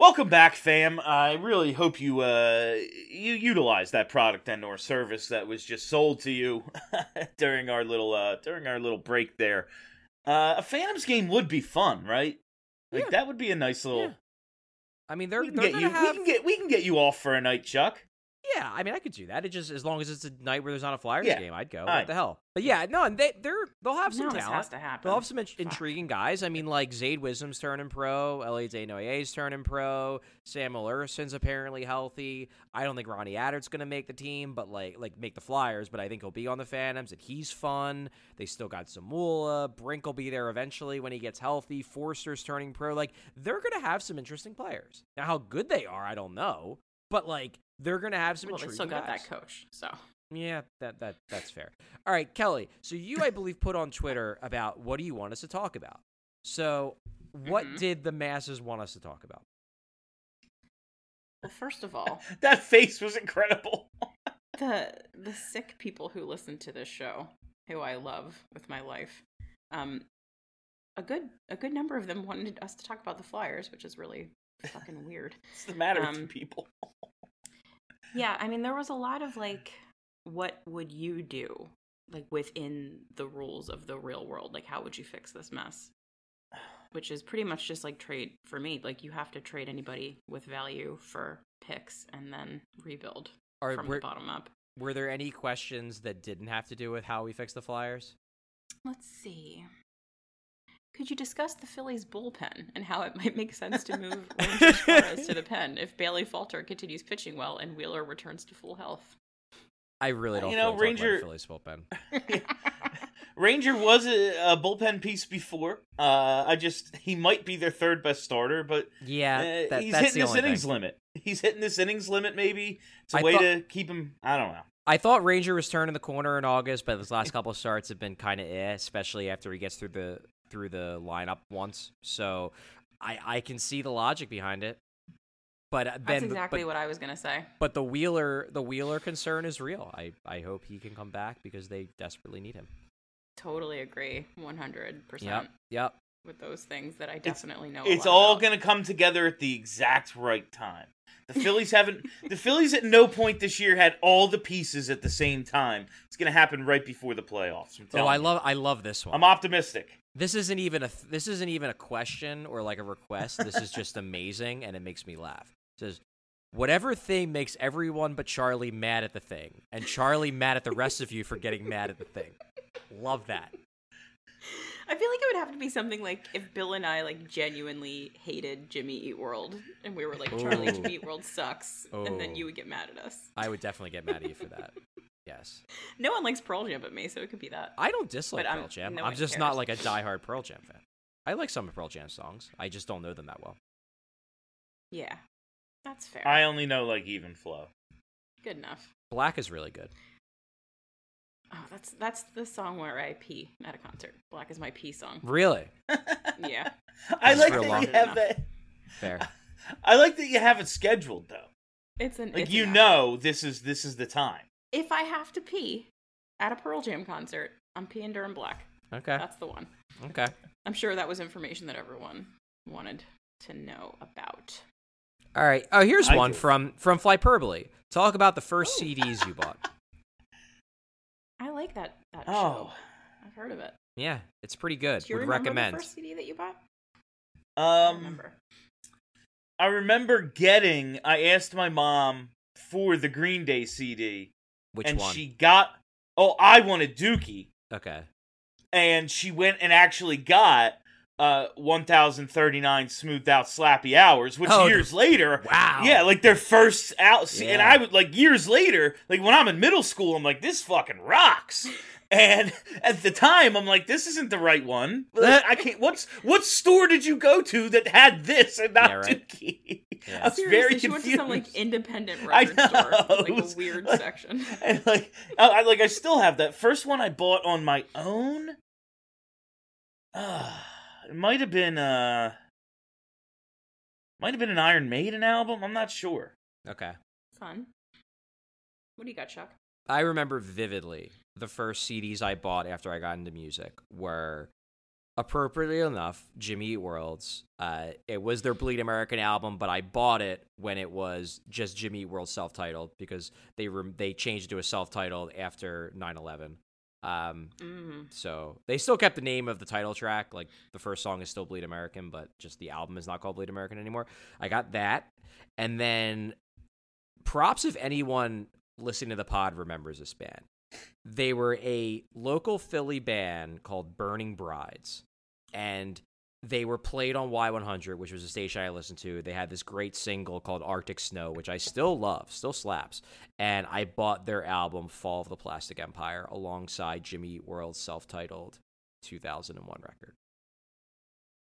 Welcome back, fam. I really hope you uh you utilize that product and or service that was just sold to you [laughs] during our little uh during our little break there. Uh a Phantoms game would be fun, right? Like Yeah. that would be a nice little Yeah. I mean, they're we can they're get you have. we can get we can get you off for a night, Chuck. Yeah, I mean, I could do that. It just as long as it's a night where there's not a Flyers Yeah. game, I'd go. What the hell? But yeah, no, and they they're they'll have some this talent. has to happen. They'll have some in- intriguing guys. I mean, like Zayd Wisdom's turning pro, La Noye's turning pro, Samuel Ersson's apparently healthy. I don't think Ronnie Attard's gonna make the team, but like like make the Flyers. But I think he'll be on the Phantoms, and he's fun. They still got Zamula. Brink will be there eventually when he gets healthy. Foerster's turning pro. Like they're gonna have some interesting players. Now, how good they are, I don't know, but like they're gonna have some Well, they intriguing still got guys. that coach, so. Yeah, that that that's fair. All right, Kelly. So you, I believe, put on Twitter about what do you want us to talk about. So, what Mhm. did the masses want us to talk about? Well, first of all, [laughs] That face was incredible. [laughs] the the sick people who listen to this show, who I love with my life, um, a good a good number of them wanted us to talk about the Flyers, which is really [laughs] fucking weird. What's the matter with Um, you people? Yeah, I mean, there was a lot of like, what would you do, like within the rules of the real world? Like, how would you fix this mess? [sighs] Which is pretty much just like trade for me. Like, you have to trade anybody with value for picks and then rebuild Or from were, the bottom up. were there any questions that didn't have to do with how we fix the Flyers? Let's see. Could you discuss the Phillies bullpen and how it might make sense to move [laughs] Ranger Suarez to the pen if Bailey Falter continues pitching well and Wheeler returns to full health? I really don't. You know, like talking about Ranger- Phillies bullpen. [laughs] Ranger was a, a bullpen piece before. Uh, I just he might be their third best starter, but Yeah, uh, that, he's that's hitting the this innings thing. limit. He's hitting this innings limit. Maybe it's a I way thought- to keep him. I don't know. I thought Ranger was turning the corner in August, but his last couple of starts have been kind of eh, especially after he gets through the through the lineup once. So I I can see the logic behind it. But uh, That's exactly but, what I was gonna say. but the Wheeler the Wheeler concern is real. I I hope he can come back because they desperately need him. Totally agree, one hundred percent. Yep. with those things that I definitely know. It's all about. going to come together at the exact right time. The [laughs] Phillies haven't. the Phillies at no point this year had all the pieces at the same time. It's going to happen right before the playoffs. I'm Oh, I love I love this one. I'm optimistic. This isn't even a this isn't even a question or like a request. This is just [laughs] amazing and it makes me laugh. It says whatever thing makes everyone but Charlie mad at the thing and Charlie mad at the rest of you for getting mad at the thing. Love that. I feel like it would have to be something like if Bill and I like genuinely hated Jimmy Eat World and we were like Charlie Ooh. Jimmy Eat World sucks and then you would get mad at us. I would definitely get mad at you for that. [laughs] Yes. No one likes Pearl Jam but me, so it could be that. I don't dislike But I'm- Pearl Jam. no I'm one just cares. not like a diehard Pearl Jam fan. I like some of Pearl Jam songs. I just don't know them that well. Yeah. That's fair. I only know like even flow. Good enough. Black is really good. Oh, that's that's the song where I pee at a concert. Black is my pee song. [laughs] Really? Yeah. [laughs] I It's like real that long. you have that. Fair. [laughs] I like that you have it scheduled though. It's an Like it's you enough. know this is this is the time. If I have to pee at a Pearl Jam concert, I'm peeing during Black. Okay. That's the one. Okay. I'm sure that was information that everyone wanted to know about. All right. Oh, here's I one do. from from Flyperbole. Talk about the first CDs you bought. I like that that Oh. show. I've heard of it. Yeah, it's pretty good. Do you Would remember recommend. the first CD that you bought? I Um remember. I remember getting I asked my mom for the Green Day CD Which and one? she got oh I wanted Dookie Okay. and she went and actually got uh 1039 smoothed out slappy hours which Oh, years later Wow. yeah like their first out and Yeah. i would like years later like when i'm in middle school i'm like this fucking rocks and at the time i'm like this isn't the right one i can't what's what store did you go to that had this and not Yeah, right. dookie Yeah. i was Seriously, very she confused went to some like independent I record store, like it a [laughs] weird like- section. [laughs] and like I, I like I still have that first one I bought on my own. Uh, it might have been uh might have been an Iron Maiden album. I'm not sure. Okay. Fun. What do you got, Chuck? I remember vividly the first CDs I bought after I got into music were appropriately enough Jimmy Eat World's. Uh, it was their Bleed American album, but I bought it when it was just Jimmy Eat World self-titled because they rem- they changed it to a self-titled after 9/11. Um, Mm. so they still kept the name of the title track. Like the first song is still Bleed American, but just the album is not called Bleed American anymore. I got that. And then props if anyone listening to the pod remembers this band. They were a local Philly band called Burning Brides. And they were played on Y100, which was a station I listened to. They had this great single called Arctic Snow, which I still love, still slaps. And I bought their album Fall of the Plastic Empire alongside Jimmy World's self-titled 2001 record.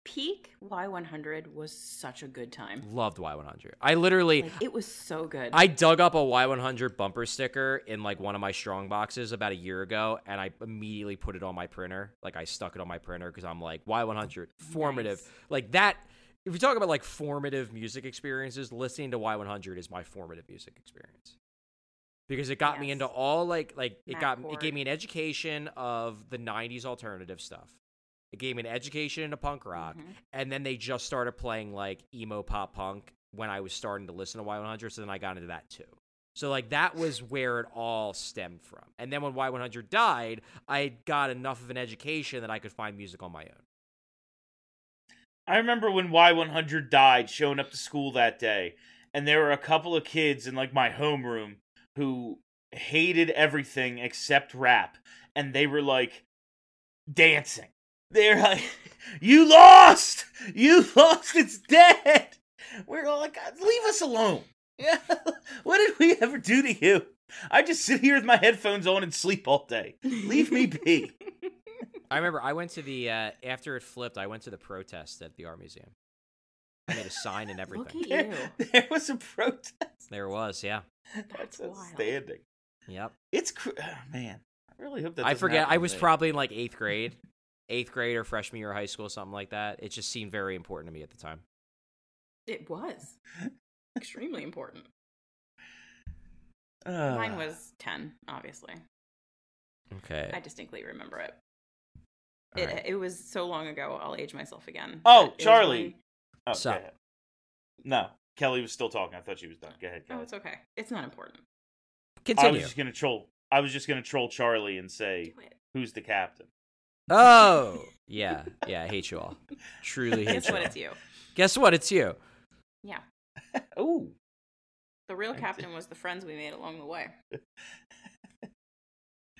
Peak Y100 was such a good time. Loved Y100. I literally Like it was so good. I dug up a Y100 bumper sticker in like one of my strong boxes about a year ago, and I immediately put it on my printer. Like I stuck it on my printer because I'm like Y100 formative. Nice. Like that. If you talk about like formative music experiences, listening to Y100 is my formative music experience because it got me into all like like it Matt got it gave me an education of the 90s alternative stuff. It gave me an education into punk rock, Mhm. and then they just started playing like emo pop punk when I was starting to listen to Y100. So then I got into that too. So like that was where it all stemmed from. And then when Y100 died, I got enough of an education that I could find music on my own. I remember when Y100 died, showing up to school that day, and there were a couple of kids in like my homeroom who hated everything except rap, and they were like dancing. They're like, "You lost! You [laughs] lost! It's dead!" We're all like, "God, "Leave us alone!" [laughs] Yeah, what did we ever do to you? I just sit here with my headphones on and sleep all day. Leave me be. I remember I went to the uh, after it flipped. I went to the protest at the art museum. I made a sign and Look everything. at There, you. there was a protest. There was, yeah. That's wild. outstanding. Yep. It's cr- oh, man. I really hope that. I forget. I was me. probably in like eighth grade, eighth grade or freshman year of high school, something like that. It just seemed very important to me at the time. It was [laughs] extremely important. Uh, Mine was 10, obviously. Okay. I distinctly remember it. All It, right. it was so long ago, I'll age myself again. Oh, but it was Charlie. when- Oh, So- go ahead. No, Kelly was still talking. I thought she was done. Go ahead. Go Oh, it's okay. It's not important. Continue. I was just gonna troll. I was just gonna troll Charlie and say, "Who's the captain?" Oh, yeah, yeah. I hate you all. [laughs] Truly hate Guess you. what? all. It's you. Guess what? It's you. Yeah. [laughs] Ooh, The real captain was the friends we made along the way. [laughs]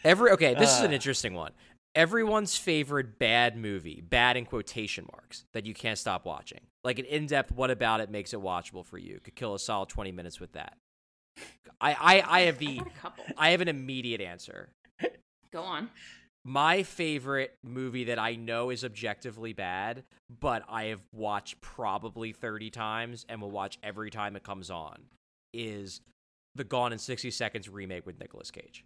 Every okay. This is an Uh. interesting one. everyone's favorite bad movie, bad in quotation marks, that you can't stop watching. Like an in-depth what about it makes it watchable for you. Could kill a solid 20 minutes with that. I I, I have the got a couple. I have an immediate answer. Go on. My favorite movie that I know is objectively bad, but I have watched probably 30 times and will watch every time it comes on is the Gone in 60 Seconds remake with Nicolas Cage.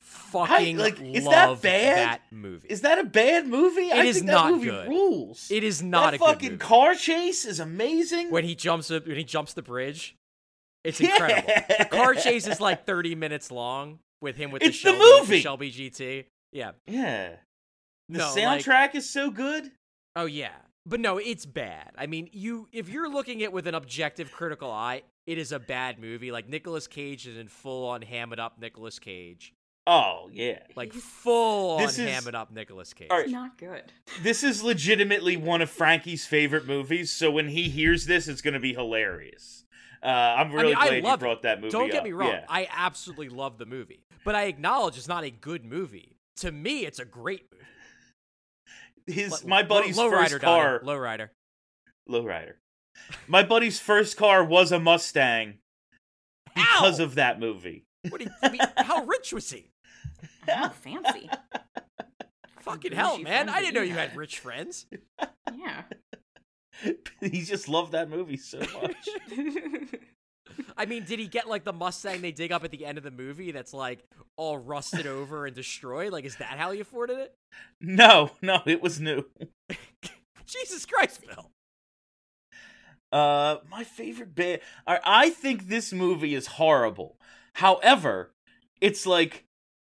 Fucking like, is that love bad? that movie. Is that a bad movie? It I is think not that movie good. rules. It is not that a good fucking car chase is amazing. when he jumps up when he jumps the bridge. It's [laughs] Yeah. incredible. The car chase is like 30 minutes long with him with It's the the Shelby, movie! Shelby GT. Yeah. yeah, the No, like- soundtrack is so good. Oh yeah. But no, it's bad. I mean, you if you're looking at it with an objective critical eye, it is a bad movie. Like Nicolas Cage is in full on ham it up Nicolas Cage. Oh yeah, Like full on This is- ham it up Nicolas Cage. All right. It's not good. this is legitimately one of Frankie's favorite movies. So when he hears this, it's going to be hilarious. Uh, I'm really I mean, I glad you love brought it. that movie. Don't get up. me wrong. Yeah. I absolutely love the movie. But I acknowledge it's not a good movie. To me, it's a great movie. His Low- my buddy's low, first rider, car, Low rider. lowrider. My buddy's first car was a Mustang because Ow! of that movie. What do you, I mean, [laughs] how rich was he? Oh, fancy. Fucking hell, man! I didn't know you you had had. rich friends. Yeah. [laughs] he just loved that movie so much. [laughs] I mean, did he get like the Mustang they dig up at the end of the movie that's like all rusted over and destroyed? Like, is that how he afforded it? no, no, it was new. [laughs] Jesus Christ, Bill! Uh, my favorite bit. I, I think this movie is horrible. However, it's like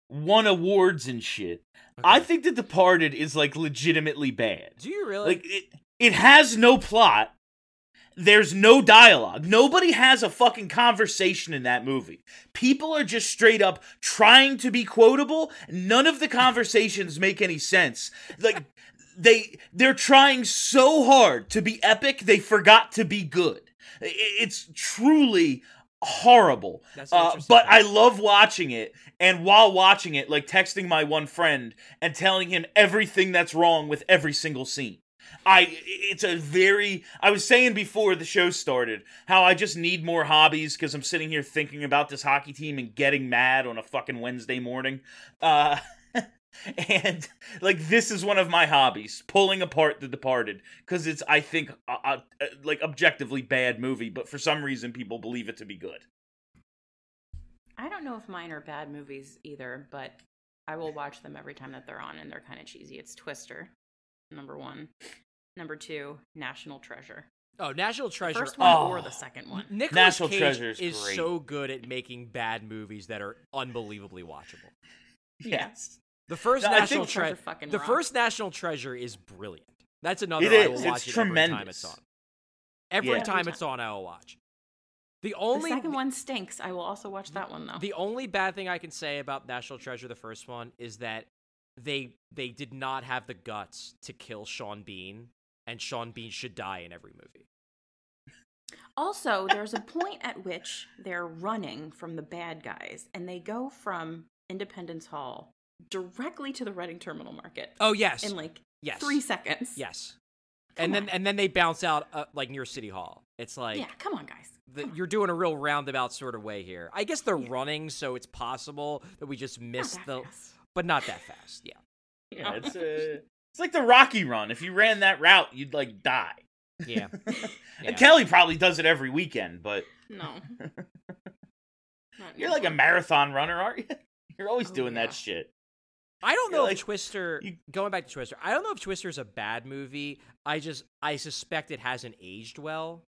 won awards and shit. I think The Departed is like legitimately bad. Do you really? Like it, it has no plot. There's no dialogue. Nobody has a fucking conversation in that movie. People are just straight up trying to be quotable. None of the conversations make any sense. Like they they're trying so hard to be epic, they forgot to be good. It's truly horrible. Uh, but I love watching it, and while watching it, like texting my one friend and telling him everything that's wrong with every single scene. I it's a very I was saying before the show started how I just need more hobbies because I'm sitting here thinking about this hockey team and getting mad on a fucking Wednesday morning. Uh [laughs] and like this is one of my hobbies, pulling apart The Departed because it's I think uh, uh, like objectively bad movie, but for some reason people believe it to be good. I don't know if mine are bad movies either, but I will watch them every time that they're on, and they're kind of cheesy. It's Twister, number one. Number two, National Treasure. oh, National Treasure. The First one Oh. or the second one. Nicolas National Treasure is is great. so good at making bad movies that are unbelievably watchable. Yes. The first No, National think Treasure Treasure, fucking the rocks. first National Treasure is brilliant. That's another It I will is. watch It's it every time it's on. Every Yeah. time Every it's on, I will watch. The The only second one stinks. I will also watch that one though. The only bad thing I can say about National Treasure, the first one, is that they they did not have the guts to kill Sean Bean, and Sean Bean should die in every movie. Also, there's a point at which they're running from the bad guys, and they go from Independence Hall directly to the Reading Terminal Market Oh yes, in like yes, three seconds. yes. Come and then and then they bounce out uh, like near City Hall. It's like yeah, come on, guys. the, Come on. you're doing a real roundabout sort of way here. I guess they're Yeah. running, so it's possible that we just Not missed that the, fast. but not that fast. Yeah. Yeah, it's [laughs] uh, it's like the Rocky run. If you ran that route, you'd like die. Yeah. [laughs] yeah. Kelly probably does it every weekend, but no. [laughs] You're like a marathon runner, aren't you? [laughs] You're always Oh, doing yeah. that shit. I don't You're know like- if Twister. you- Going back to Twister, I don't know if Twister is a bad movie. I just I suspect it hasn't aged well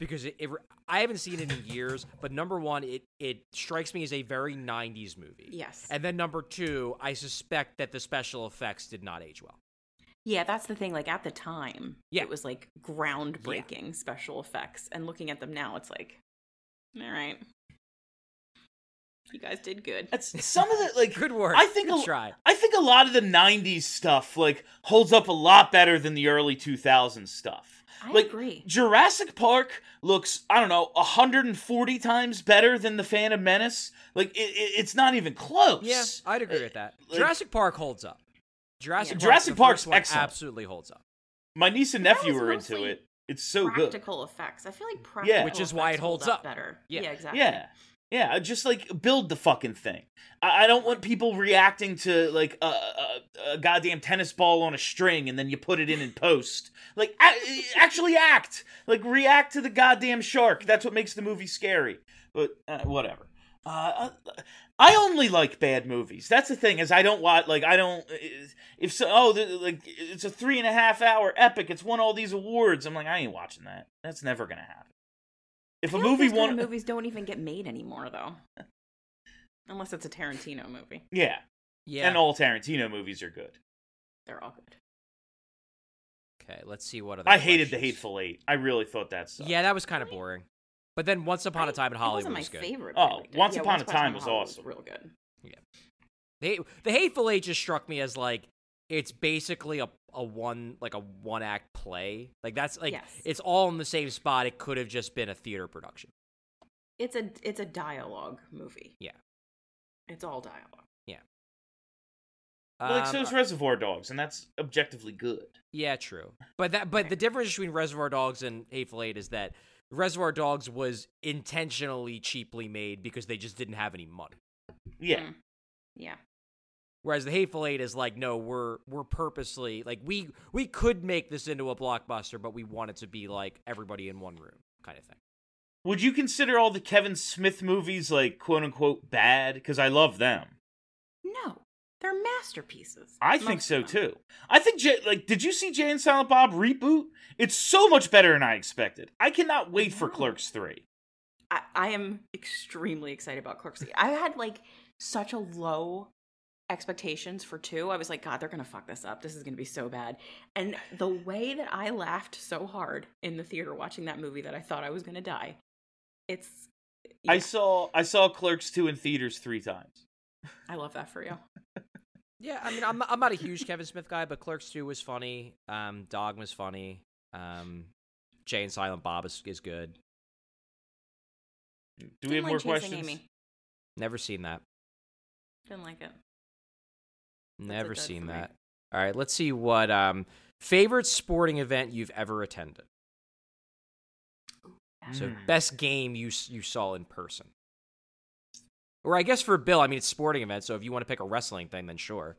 because it, it. I haven't seen it in years. But number one, it it strikes me as a very '90s movie. Yes. And then number two, I suspect that the special effects did not age well. Yeah, that's the thing. Like at the time, Yeah. it was like groundbreaking special effects, and looking at them now, it's like, all right. You guys did good. That's some of the [laughs] like. Good work. I think Good a, try. I think a lot of the '90s stuff like holds up a lot better than the early 2000s stuff. I like, agree. Jurassic Park looks, I don't know, 140 times better than the Phantom Menace. Like it, it, it's not even close. Yeah, I'd agree uh, with that. like- Jurassic Park holds up. Jurassic, Yeah. Jurassic Park's excellent. absolutely holds up. My niece and nephew were into it. It's so good. practical effects. I feel like practical Yeah. Which is why it holds hold up. better. Yeah. Yeah, exactly. Yeah. Yeah, just like build the fucking thing. I, I don't want people reacting to like a, a, a goddamn tennis ball on a string and then you put it in and post. Like, a- actually act. Like, react to the goddamn shark. That's what makes the movie scary. But uh, whatever. Uh, I only like bad movies. That's the thing is I don't watch like I don't if so oh the, like it's a three and a half hour epic. It's won all these awards. I'm like I ain't watching that. That's never gonna happen. If I a feel like movie those kind won, of movies don't even get made anymore, though. Unless it's a Tarantino movie. yeah, Yeah. and all Tarantino movies are good. They're all good. okay, let's see what other. I hated the. Hateful Eight. I really thought that sucked. Yeah, that was kind of boring. But then Once Upon a I- Time in Hollywood wasn't my was good. favorite. Oh, but I liked. Once Upon a Time in was Hollywood awesome. real good. Yeah. The, the Hateful Eight just struck me as like it's basically a a one like a one act play. Like that's like Yes. it's all in the same spot. It could have just been a theater production. It's a it's a dialogue movie. Yeah. It's all dialogue. Yeah. Well, like Um, so is Reservoir Dogs, and that's objectively good. Yeah, true. But that but the difference between Reservoir Dogs and Hateful Eight is that Reservoir Dogs was intentionally cheaply made because they just didn't have any money. Yeah, Mm. Yeah. Whereas the Hateful Eight is like, no, we're we're purposely like we we could make this into a blockbuster, but we want it to be like everybody in one room kind of thing. would you consider all the Kevin Smith movies like quote unquote bad? Because I love them. No, they're masterpieces. I think so too. I think Jay, like, did you see Jay and Silent Bob reboot? It's so much better than I expected. I cannot wait for. Clerks three. I, I am extremely excited about Clerks. 3. I had like such a low expectations for two. I was like, God, they're gonna fuck this up. This is gonna be so bad. And the way that I laughed so hard in the theater watching that movie that I thought I was gonna die. It's I saw I saw Clerks two in theaters three times. I love that for you. [laughs] Yeah, I mean, I'm I'm not a huge Kevin Smith guy, but Clerks Two was funny. Um, Dogma's funny. Um, Jay and Silent Bob is, is good. Do we Didn't have like more Chasing questions? Amy. Never seen that. Didn't like it. Never seen for me. that. All right, let's see what um favorite sporting event you've ever attended. So Mm. best game you you saw in person. Or I guess for Bill, I mean it's sporting event, so if you want to pick a wrestling thing, then sure.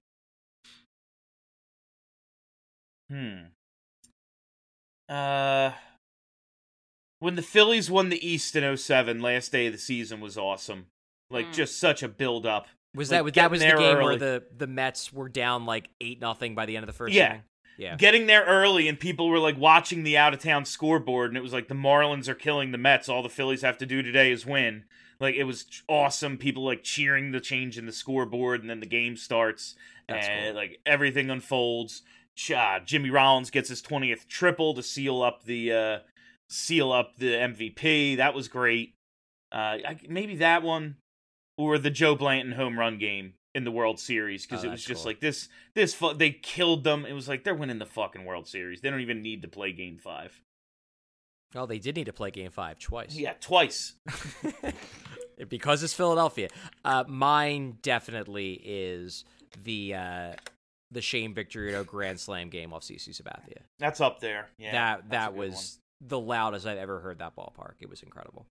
Hmm. Uh, when the Phillies won the East in 07, last day of the season was awesome. Like Mm. just such a build up. Was Like, that was that was the game early. where the the Mets were down like eight nothing by the end of the first Yeah. inning? Yeah. Getting there early and people were like watching the out of town scoreboard and it was like the Marlins are killing the Mets. All the Phillies have to do today is win. Like it was awesome. People like cheering the change in the scoreboard and then the game starts That's and cool. like everything unfolds. Uh, Jimmy Rollins gets his 20th triple to seal up the uh seal up the MVP. That was great. Uh I, maybe that one or the Joe Blanton home run game in the World Series because Oh, it was just cool. like this this fu- they killed them. It was like they're winning the fucking World Series. They don't even need to play game 5. Well, they did need to play game five twice. Yeah, twice. [laughs] because it's Philadelphia. Uh, mine definitely is the uh, the Shane Victorino Grand Slam game off CC Sabathia. That's up there. Yeah. that that good was the loudest I've ever heard that ballpark. It was incredible.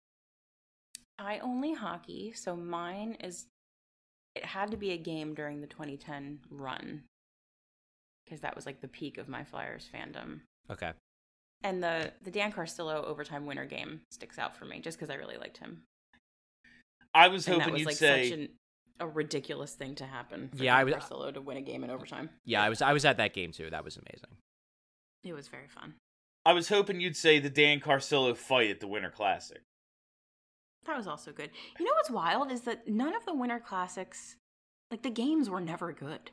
I only hockey, so mine is. It had to be a game during the 2010 run because that was like the peak of my Flyers fandom. Okay. And the the Dan Carcillo overtime winner game sticks out for me just because I really liked him. I was And that hoping was you'd like say such an, a ridiculous thing to happen. For Yeah, I Dan was- uh, Carcillo to win a game in overtime. Yeah, I was I was at that game too. That was amazing. It was very fun. I was hoping you'd say the Dan Carcillo fight at the Winter Classic. That was also good. You know what's wild is that none of the Winter Classics, like the games were never good.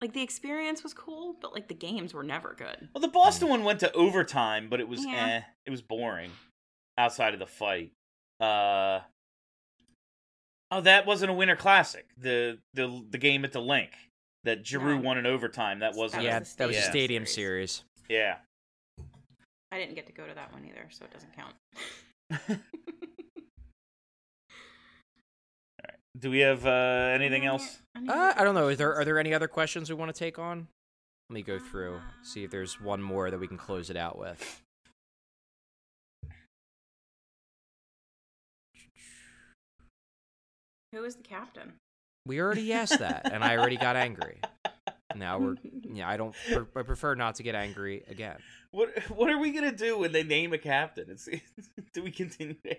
Like the experience was cool, but like the games were never good. Well, the Boston one went to overtime, but it was Yeah. eh. It was boring outside of the fight. Uh Oh, that wasn't a Winter Classic. The the the game at the Linc that Giroux No. won in overtime. That wasn't. Yeah, was that was a Stadium stadium Series. series. yeah. I didn't get to go to that one either, so it doesn't count. [laughs] Do we have uh, anything else? Uh, I don't know. Is there are there any other questions we want to take on? Let me go through, see if there's one more that we can close it out with. Who is the captain? We already asked that, and I already got angry. Now we're [laughs] yeah. I don't. I prefer not to get angry again. What what are we gonna do when they name a captain? It's, [laughs] do we continue to?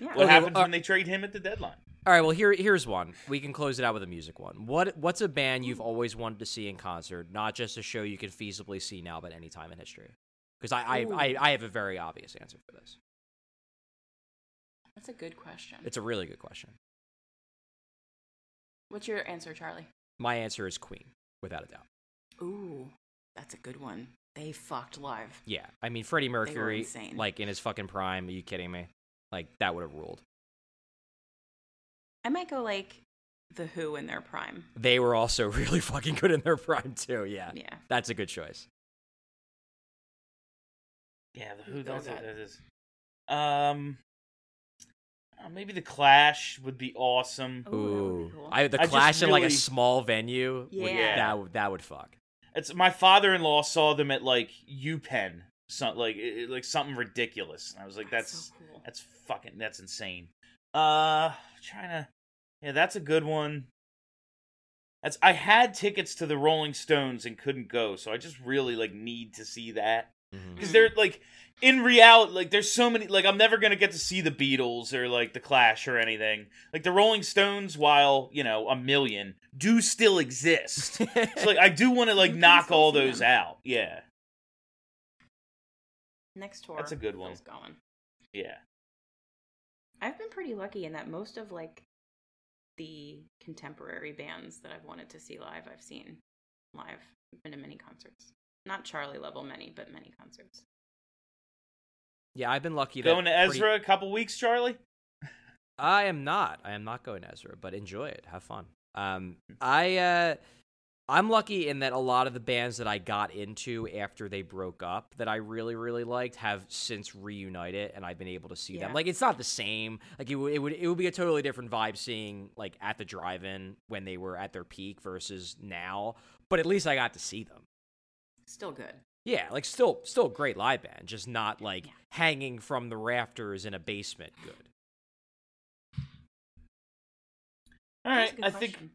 Yeah. What Okay, happens well, uh, when they trade him at the deadline? All right. Well, here here's one. We can close it out with a music one. What What's a band you've always wanted to see in concert, not just a show you can feasibly see now, but any time in history? Because I I, I I have a very obvious answer for this. That's a good question. It's a really good question. What's your answer, Charlie? My answer is Queen, without a doubt. Ooh, that's a good one. They fucked live. Yeah, I mean Freddie Mercury, like in his fucking prime. Are you kidding me? Like that would have ruled. I might go like the Who in their prime. They were also [laughs] really fucking good in their prime too. Yeah, Yeah. that's a good choice. Yeah, the Who Go does it? That is. Um, uh, maybe the Clash would be awesome. Ooh, that would Ooh, be cool. I the I just Clash in like a small venue. would- Yeah. that would that would fuck. It's my father-in-law saw them at like UPenn, some like it- it- like something ridiculous. And I was like, that's so cool. that's fucking that's insane. Uh, trying to, yeah, that's a good one. That's I had tickets to the Rolling Stones and couldn't go, so I just really like need to see that because they're like in reality like there's so many like i'm never gonna get to see the beatles or like the clash or anything like the rolling stones while you know a million do still exist [laughs] so like i do want to like knock all those them. out yeah Next tour. That's a good one. Going. yeah I've been pretty lucky in that most of like the contemporary bands that I've wanted to see live, I've seen live. I've been to many concerts. Not Charlie level many, but many concerts. Yeah, I've been lucky. going to that pretty- ezra a couple weeks charlie I am not. I am not going to Ezra, but enjoy it. Have fun. Um, I uh, I'm lucky in that a lot of the bands that I got into after they broke up that I really really liked have since reunited, and I've been able to see them. Like it's not the same. Like it, would it would it would be a totally different vibe seeing like at the drive-in when they were at their peak versus now. But at least I got to see them. Still good. Yeah, like still still a great live band, just not like Yeah. hanging from the rafters in a basement. Good. All right, That was right a good i think question.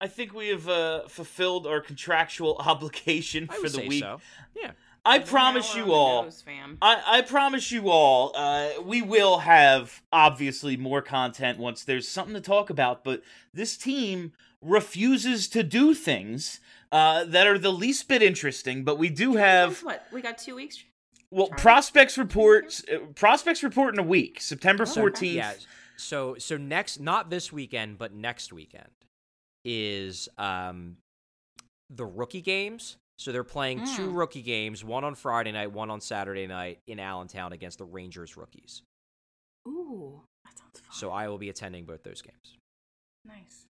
I think we have uh fulfilled our contractual [laughs] obligation I for would the say week so. Yeah. i promise hour you on the all nose, fam. I, I promise you all, uh, we will have obviously more content once there's something to talk about. But this team refuses to do things uh, that are the least bit interesting. But we do have Guess what? We got two weeks. well Charlie? prospects reports. Uh, prospects report in a week, September Oh, okay. fourteenth. Yeah. So so next not this weekend, but next weekend is um the rookie games. So they're playing two Mm. rookie games, one on Friday night, one on Saturday night in Allentown against the Rangers rookies. Ooh, that sounds fun. So I will be attending both those games. nice.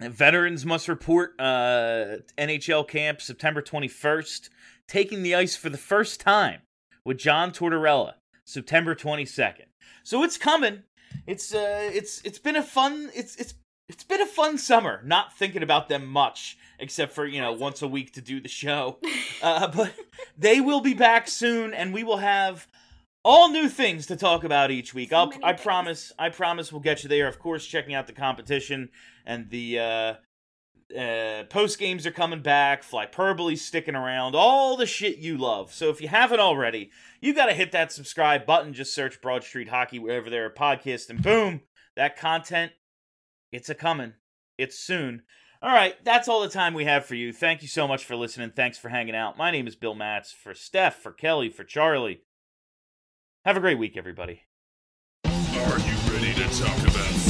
Veterans must report uh, NHL camp September 21st, taking the ice for the first time with John Tortorella September 22nd. So it's coming. It's uh it's it's been a fun it's it's it's been a fun summer. Not thinking about them much except for, you know, once a week to do the show. [laughs] Uh, but they will be back soon and we will have all new things to talk about each week. So I'll, I things. promise. I promise we'll get you there. Of course, checking out the competition and the uh, uh, post games are coming back. Flyperbole sticking around. All the shit you love. So if you haven't already, you got to hit that subscribe button. Just search Broad Street Hockey wherever there are podcasts, and boom, that content. It's a coming. It's soon. All right, that's all the time we have for you. Thank you so much for listening. Thanks for hanging out. My name is Bill Matz. For Steph, for Kelly, for Charlie. Have a great week, everybody. Are you ready to talk about